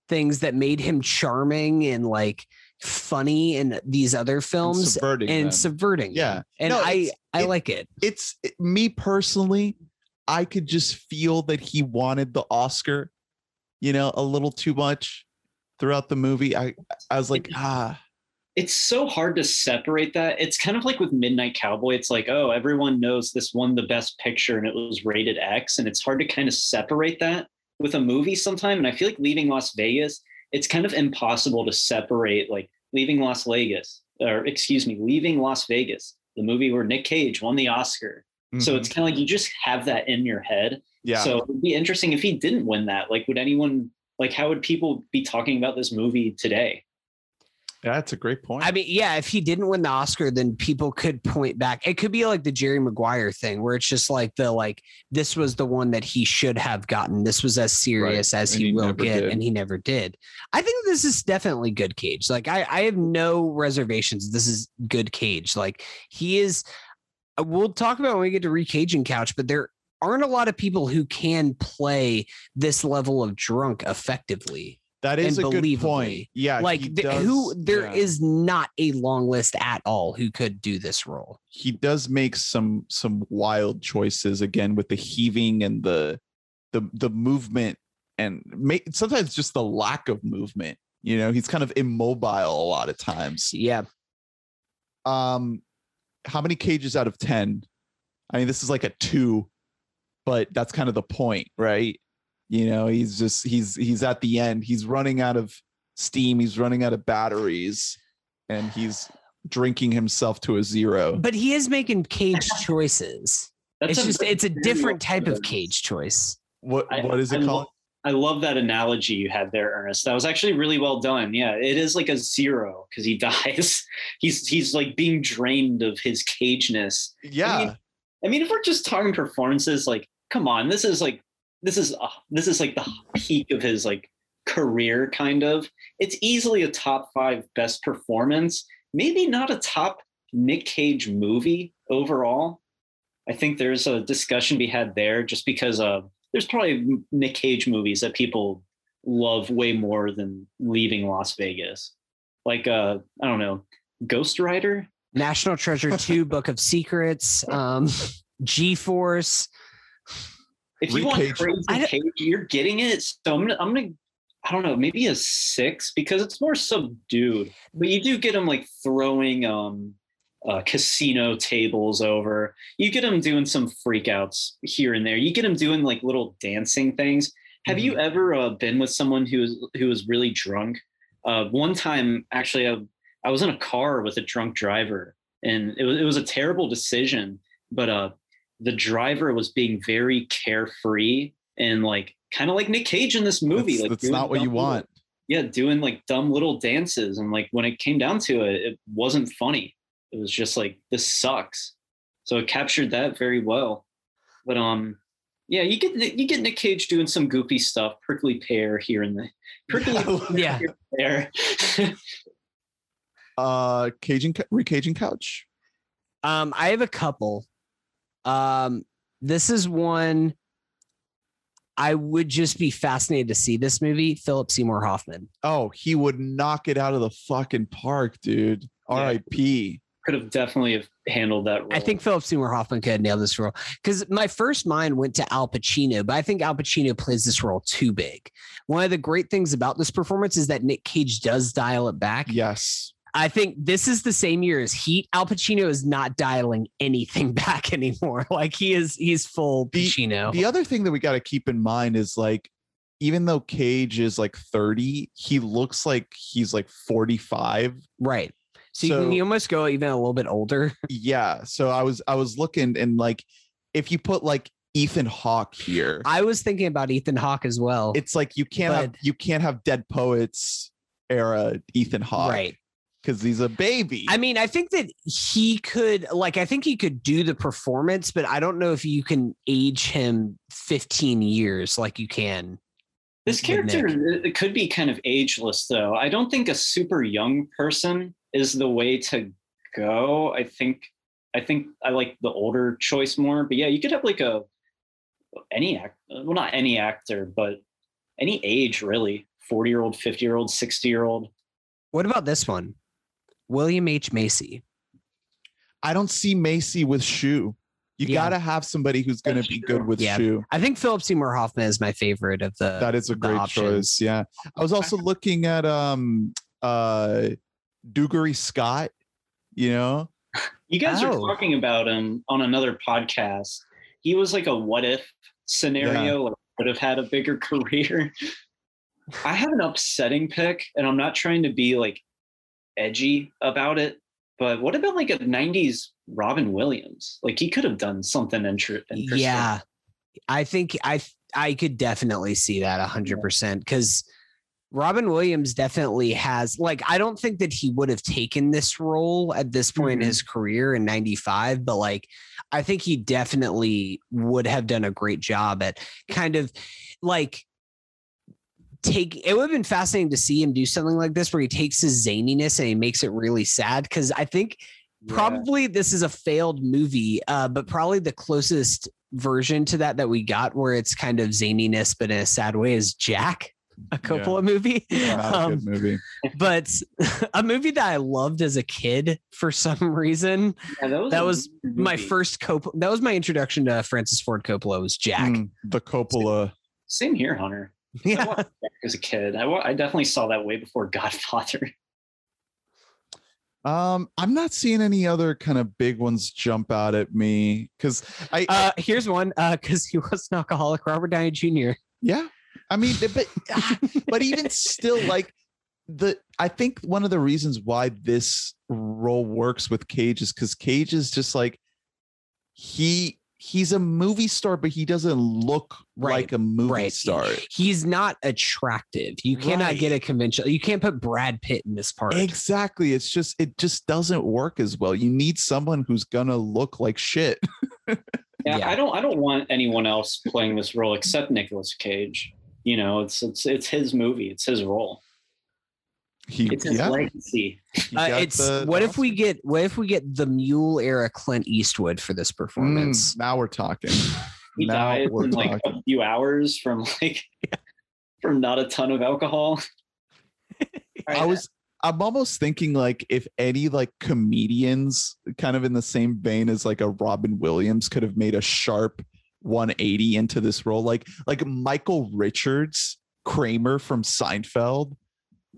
things that made him charming and like funny in these other and films subverting and subverting. Yeah. And No, I I it- like it. it's it- me personally i could just feel that he wanted the oscar you know a little too much throughout the movie i i was like ah it's so hard to separate that. It's kind of like with Midnight Cowboy. It's like, oh, everyone knows this won the best picture and it was rated X. And it's hard to kind of separate that with a movie sometime. And I feel like leaving Las Vegas, it's kind of impossible to separate like leaving Las Vegas, or excuse me, leaving Las Vegas, the movie where Nick Cage won the Oscar. So mhm, it's kind of like you just have that in your head. yeah So it'd be interesting if he didn't win that. Like, would anyone like how would people be talking about this movie today? Yeah that's a great point I mean, yeah, if he didn't win the Oscar, then people could point back. It could be like the Jerry Maguire thing, where it's just like the like this was the one that he should have gotten. This was as serious as he, he will get, did. and he never did. I think this is definitely good Cage. Like I, I have no reservations. This is good Cage. Like he is. uh, We'll talk about when we get to recaging couch, but there aren't a lot of people who can play this level of drunk effectively that is a good point yeah like the, who does- there yeah. is not a long list at all who could do this role he does make some some wild choices again with the heaving and the the the movement and ma- sometimes just the lack of movement. You know, he's kind of immobile a lot of times. Yeah. Um, how many cages out of ten? I mean, this is like a two, but that's kind of the point, right? You know, he's just he's he's at the end. He's running out of steam. He's running out of batteries, and he's drinking himself to a zero. But he is making cage choices. That's it's a just it's a different type of cage choice. What what is it lo- called? I love that analogy you had there, Ernest. That was actually really well done. Yeah, it is like a zero because he dies. He's he's like being drained of his cageness. Yeah, I mean, if we're just talking performances, like, come on, this is like this is uh, this is like the peak of his like career, kind of. It's easily a top five best performance. Maybe not a top Nick Cage movie overall. I think there's a discussion to be had there, just because uh, there's probably Nick Cage movies that people love way more than Leaving Las Vegas. Like, uh, I don't know, Ghost Rider. National Treasure 2, Book of Secrets, um, G Force. If you want crazy Cage, you're getting it. So I'm gonna, I'm gonna, I don't know, maybe a six because it's more subdued. But you do get him like throwing um, uh, casino tables over. You get him doing some freakouts here and there. You get him doing like little dancing things. Have you ever uh, been with someone who was who was really drunk? Uh, one time, actually, I, I was in a car with a drunk driver, and it was it was a terrible decision. But uh, the driver was being very carefree and like kind of like Nick Cage in this movie. that's, like that's not what you dumb little- want. yeah, doing like dumb little dances, and like when it came down to it, it wasn't funny. It was just like this sucks. So it captured that very well. But um, yeah, you get you get Nick Cage doing some goofy stuff, prickly pear here and there, prickly Yeah. pear there. uh, caging, recaging couch. Um, I have a couple. Um, this is one I would just be fascinated to see this movie. Philip Seymour Hoffman. Oh, he would knock it out of the fucking park, dude. R.I.P. Could have definitely have handled that. Role. I think Philip Seymour Hoffman could have nailed this role because my first mind went to Al Pacino, but I think Al Pacino plays this role too big. One of the great things about this performance is that Nick Cage does dial it back. Yes. I think this is the same year as Heat. Al Pacino is not dialing anything back anymore. Like he is, he's full The- Pacino. The other thing that we got to keep in mind is like, even though Cage is like 30, he looks like he's like 45. right. So, you So- can you almost go even a little bit older. Yeah. So I was I was looking and like if you put like Ethan Hawke here, I was thinking about Ethan Hawke as well. it's like you can't have you can't have Dead Poets era Ethan Hawke right. Because he's a baby. I mean, I think that he could, like, I think he could do the performance, but I don't know if you can age him 15 years like you can. This character uh, it could be kind of ageless, though. I don't think a super young person is the way to go. I think I think I like the older choice more. But yeah, you could have like a any act well not any actor, but any age really. 40 year old, 50 year old, 60 year old. What about this one? William H. Macy. I don't see Macy with Shue. You Yeah. gotta have somebody who's gonna That's be true. good with Yeah. Shue. I think Philip Seymour Hoffman is my favorite of the. That is a great options. choice. Yeah. I was also looking at um uh Dougray Scott, you know. You guys Oh. are talking about him on another podcast. He was like a what if scenario, like would have had a bigger career. I have an upsetting pick, and I'm not trying to be like edgy about it, but what about like a 90s Robin Williams? Like he could have done something interesting. Yeah. I think I I could definitely see that a hundred percent because Robin Williams definitely has like I don't think that he would have taken this role at this point Mhm. in his career in 95, but like I think he definitely would have done a great job at kind of like take it would have been fascinating to see him do something like this where he takes his zaniness and he makes it really sad because I think Yeah. probably this is a failed movie uh, but probably the closest version to that that we got where it's kind of zaniness but in a sad way is jack a Coppola movie Not a Um, good movie. but a movie that i loved as a kid for some reason Yeah, that was, that was my first Coppola that was my introduction to francis ford coppola was jack Mm, the Coppola Same here, Hunter. I Yeah. as a kid. I, I definitely saw that way before Godfather. Um, I'm not seeing any other kind of big ones jump out at me because I, I- Uh, here's one uh, because he was an alcoholic. Robert Downey Jr. yeah, I mean, but ah, but even still, like the I think one of the reasons why this role works with Cage is because Cage is just like he he's a movie star, but he doesn't look Right, like a movie right. star. He's not attractive. You cannot Right. get a conventional. You can't put Brad Pitt in this part. Exactly. It's just it just doesn't work as well. You need someone who's gonna look like shit. Yeah, Yeah. I don't I don't want anyone else playing this role except Nicolas Cage. You know, it's it's it's his movie, it's his role. He It's his yeah. legacy. he Uh, it's the- what the if we get what if we get the Mule era Clint Eastwood for this performance? Mm, now we're talking. He now dies we're in like a few hours from like from not a ton of alcohol. I was I'm almost thinking like if any like comedians kind of in the same vein as like a Robin Williams could have made a sharp 180 into this role like like Michael Richards Kramer from Seinfeld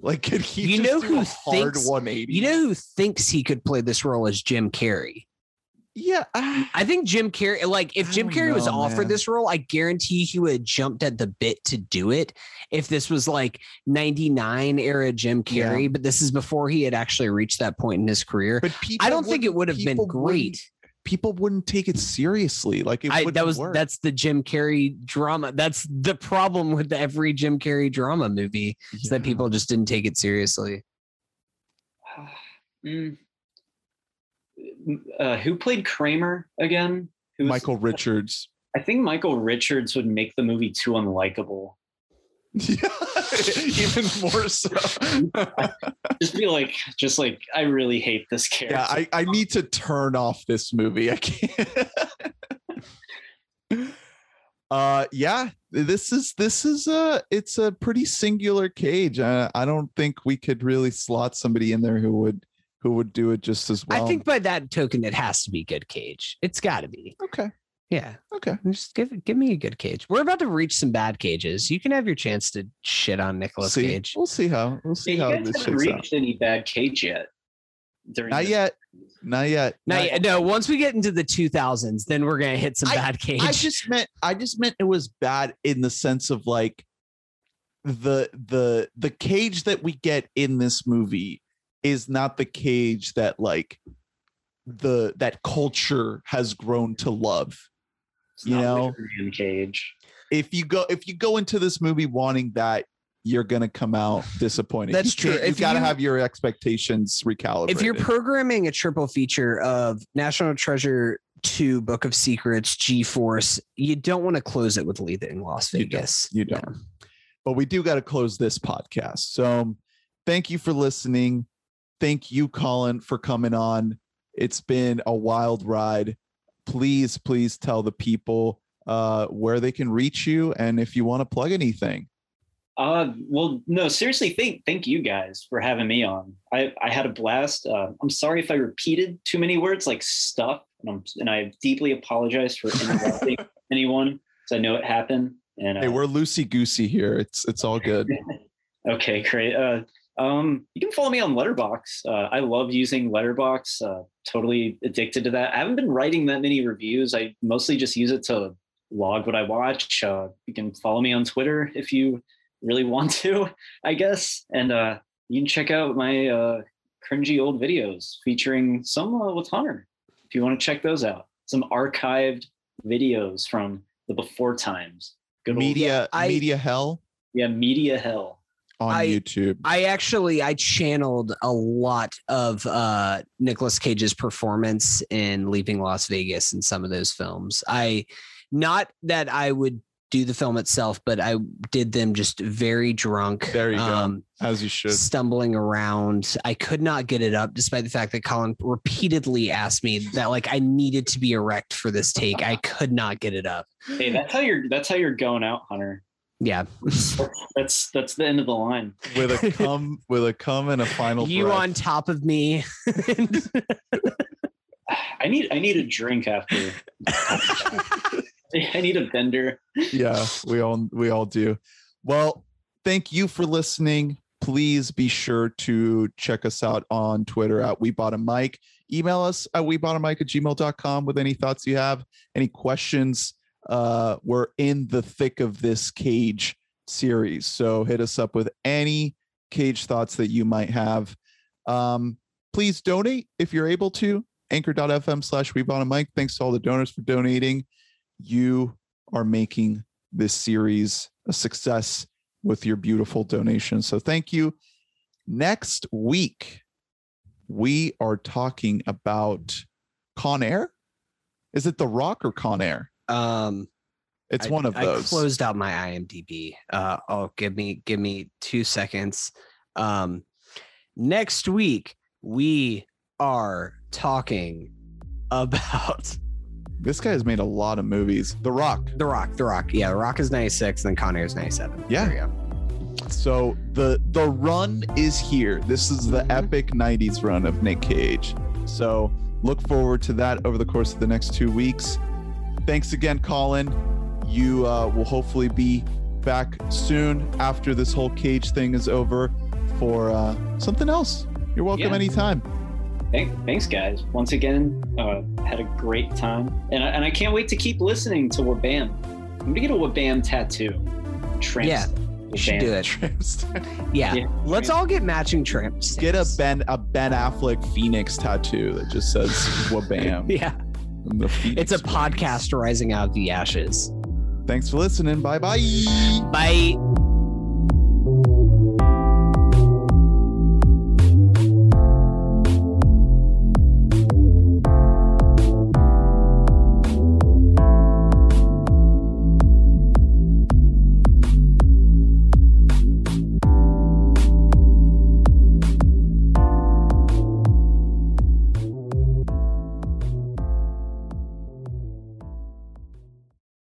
like could he You know do who thinks- 180 You know who thinks he could play this role as Jim Carrey? yeah ah, I think Jim Carrey, like if I Jim Carrey was offered man. this role, I guarantee he would have jumped at the bit to do it. If this was like 99 era Jim Yeah. Carrey, but this is before he had actually reached that point in his career. but people I don't think it wouldn't- have been great. People wouldn't take it seriously like it I, that was work. that's the Jim Carrey drama. That's the problem with every Jim Carrey drama movie is that people just didn't take it seriously. Mm. Uh, who played Kramer again? Who Michael Richards I think Michael Richards would make the movie too unlikable. Yeah even more so Just be like, just like, I really hate this character. Yeah, I, I need to turn off this movie. I can't. uh yeah, this is this is a it's a pretty singular cage. Uh, I don't think we could really slot somebody in there who would who would do it just as well. I think by that token, it has to be good cage. It's got to be. okay, Yeah. okay. Just give give me a good cage. We're about to reach some bad cages. You can have your chance to shit on Nicolas see, Cage. we'll see how we'll Yeah, see you how guys this haven't shakes out. reached any bad cage yet. During Not this- yet, not yet. No, not- yeah, no. Once we get into the 2000s, then we're gonna hit some bad cage. I just meant I just meant it was bad in the sense of like the the the cage that we get in this movie is not the cage that like the that culture has grown to love. It's you not know, Wicker Man Cage. If you go if you go into this movie wanting that, you're gonna come out disappointed. That's You true. You If gotta you- have your expectations recalibrated. if you're programming a triple feature of National Treasure 2, Book of Secrets, G Force, you don't want to close it with Leaving Las You don't. Vegas. You don't. but we do got to close this podcast. So thank you for listening. Thank you, Colin, for coming on. It's been a wild ride. Please, please tell the people uh, where they can reach you and if you want to plug anything. Uh, well, no, seriously, thank thank you guys for having me on. I I had a blast. Uh, I'm sorry if I repeated too many words like stuff, and I'm and I deeply apologize for interrupting anyone because I know it happened. And uh, Hey, we're loosey goosey here. It's it's all good. okay, great. Uh, um, you can follow me on Letterboxd. Uh, I love using Letterboxd. Uh, totally addicted to that. I haven't been writing that many reviews. I mostly just use it to log what I watch. Uh, you can follow me on Twitter if you really want to, I guess. And uh, you can check out my uh, cringy old videos featuring some uh, with Hunter if you want to check those out. Some archived videos from the before times. Good old- Media I- Media Hell yeah, media hell. On I- YouTube. I actually I channeled a lot of uh Nicolas Cage's performance in Leaving Las Vegas in some of those films. I not that I would do the film itself, but I did them just very drunk. There you go. um, as you should. Stumbling around. I could not get it up despite the fact that Colin repeatedly asked me that like I needed to be erect for this take. I could not get it up. Hey, that's how you're. That's how you're going out, Hunter. Yeah. That's that's the end of the line. With a come, with a come and a final you breath. on top of me. I need I need a drink after. I need a bender. yeah, we all we all do. Well, thank you for listening. Please be sure to check us out on Twitter at We Bought a Mic. Email us at we bought a mic at gmail.com with any thoughts you have, any questions. Uh, we're in the thick of this cage series. So hit us up with any cage thoughts that you might have. Um, please donate if you're able to. Anchor.fm slash we bought a mic. Thanks to all the donors for donating. You are making this series a success with your beautiful donations. So thank you. Next week, we are talking about Con Air. Is it The Rock or Con Air? Um, It's I- one of I those. closed out my IMDb. Uh, oh, give me give me two seconds. Um, next week we are talking about This guy has made a lot of movies. The Rock. The Rock. The Rock. Yeah, The Rock is ninety six, and then Con Air is ninety seven. Yeah. So the the run is here. This is the Mhm. epic 90s run of Nick Cage. So look forward to that over the course of the next two weeks. Thanks again, Colin. You uh, will hopefully be back soon after this whole Cage thing is over for uh, something else. You're welcome Yeah. anytime. Thank, thanks, guys. Once again, uh, had a great time, and I, and I can't wait to keep listening to Wabam. I'm gonna get a Wabam tattoo. Tramp Yeah, stamp. You should do it. Yeah. Yeah. Let's all get matching tramps. Get a Ben a Ben Affleck Phoenix tattoo that just says "Wabam." Yeah. It's a podcast rising out of the ashes. Thanks for listening. Bye bye. Bye.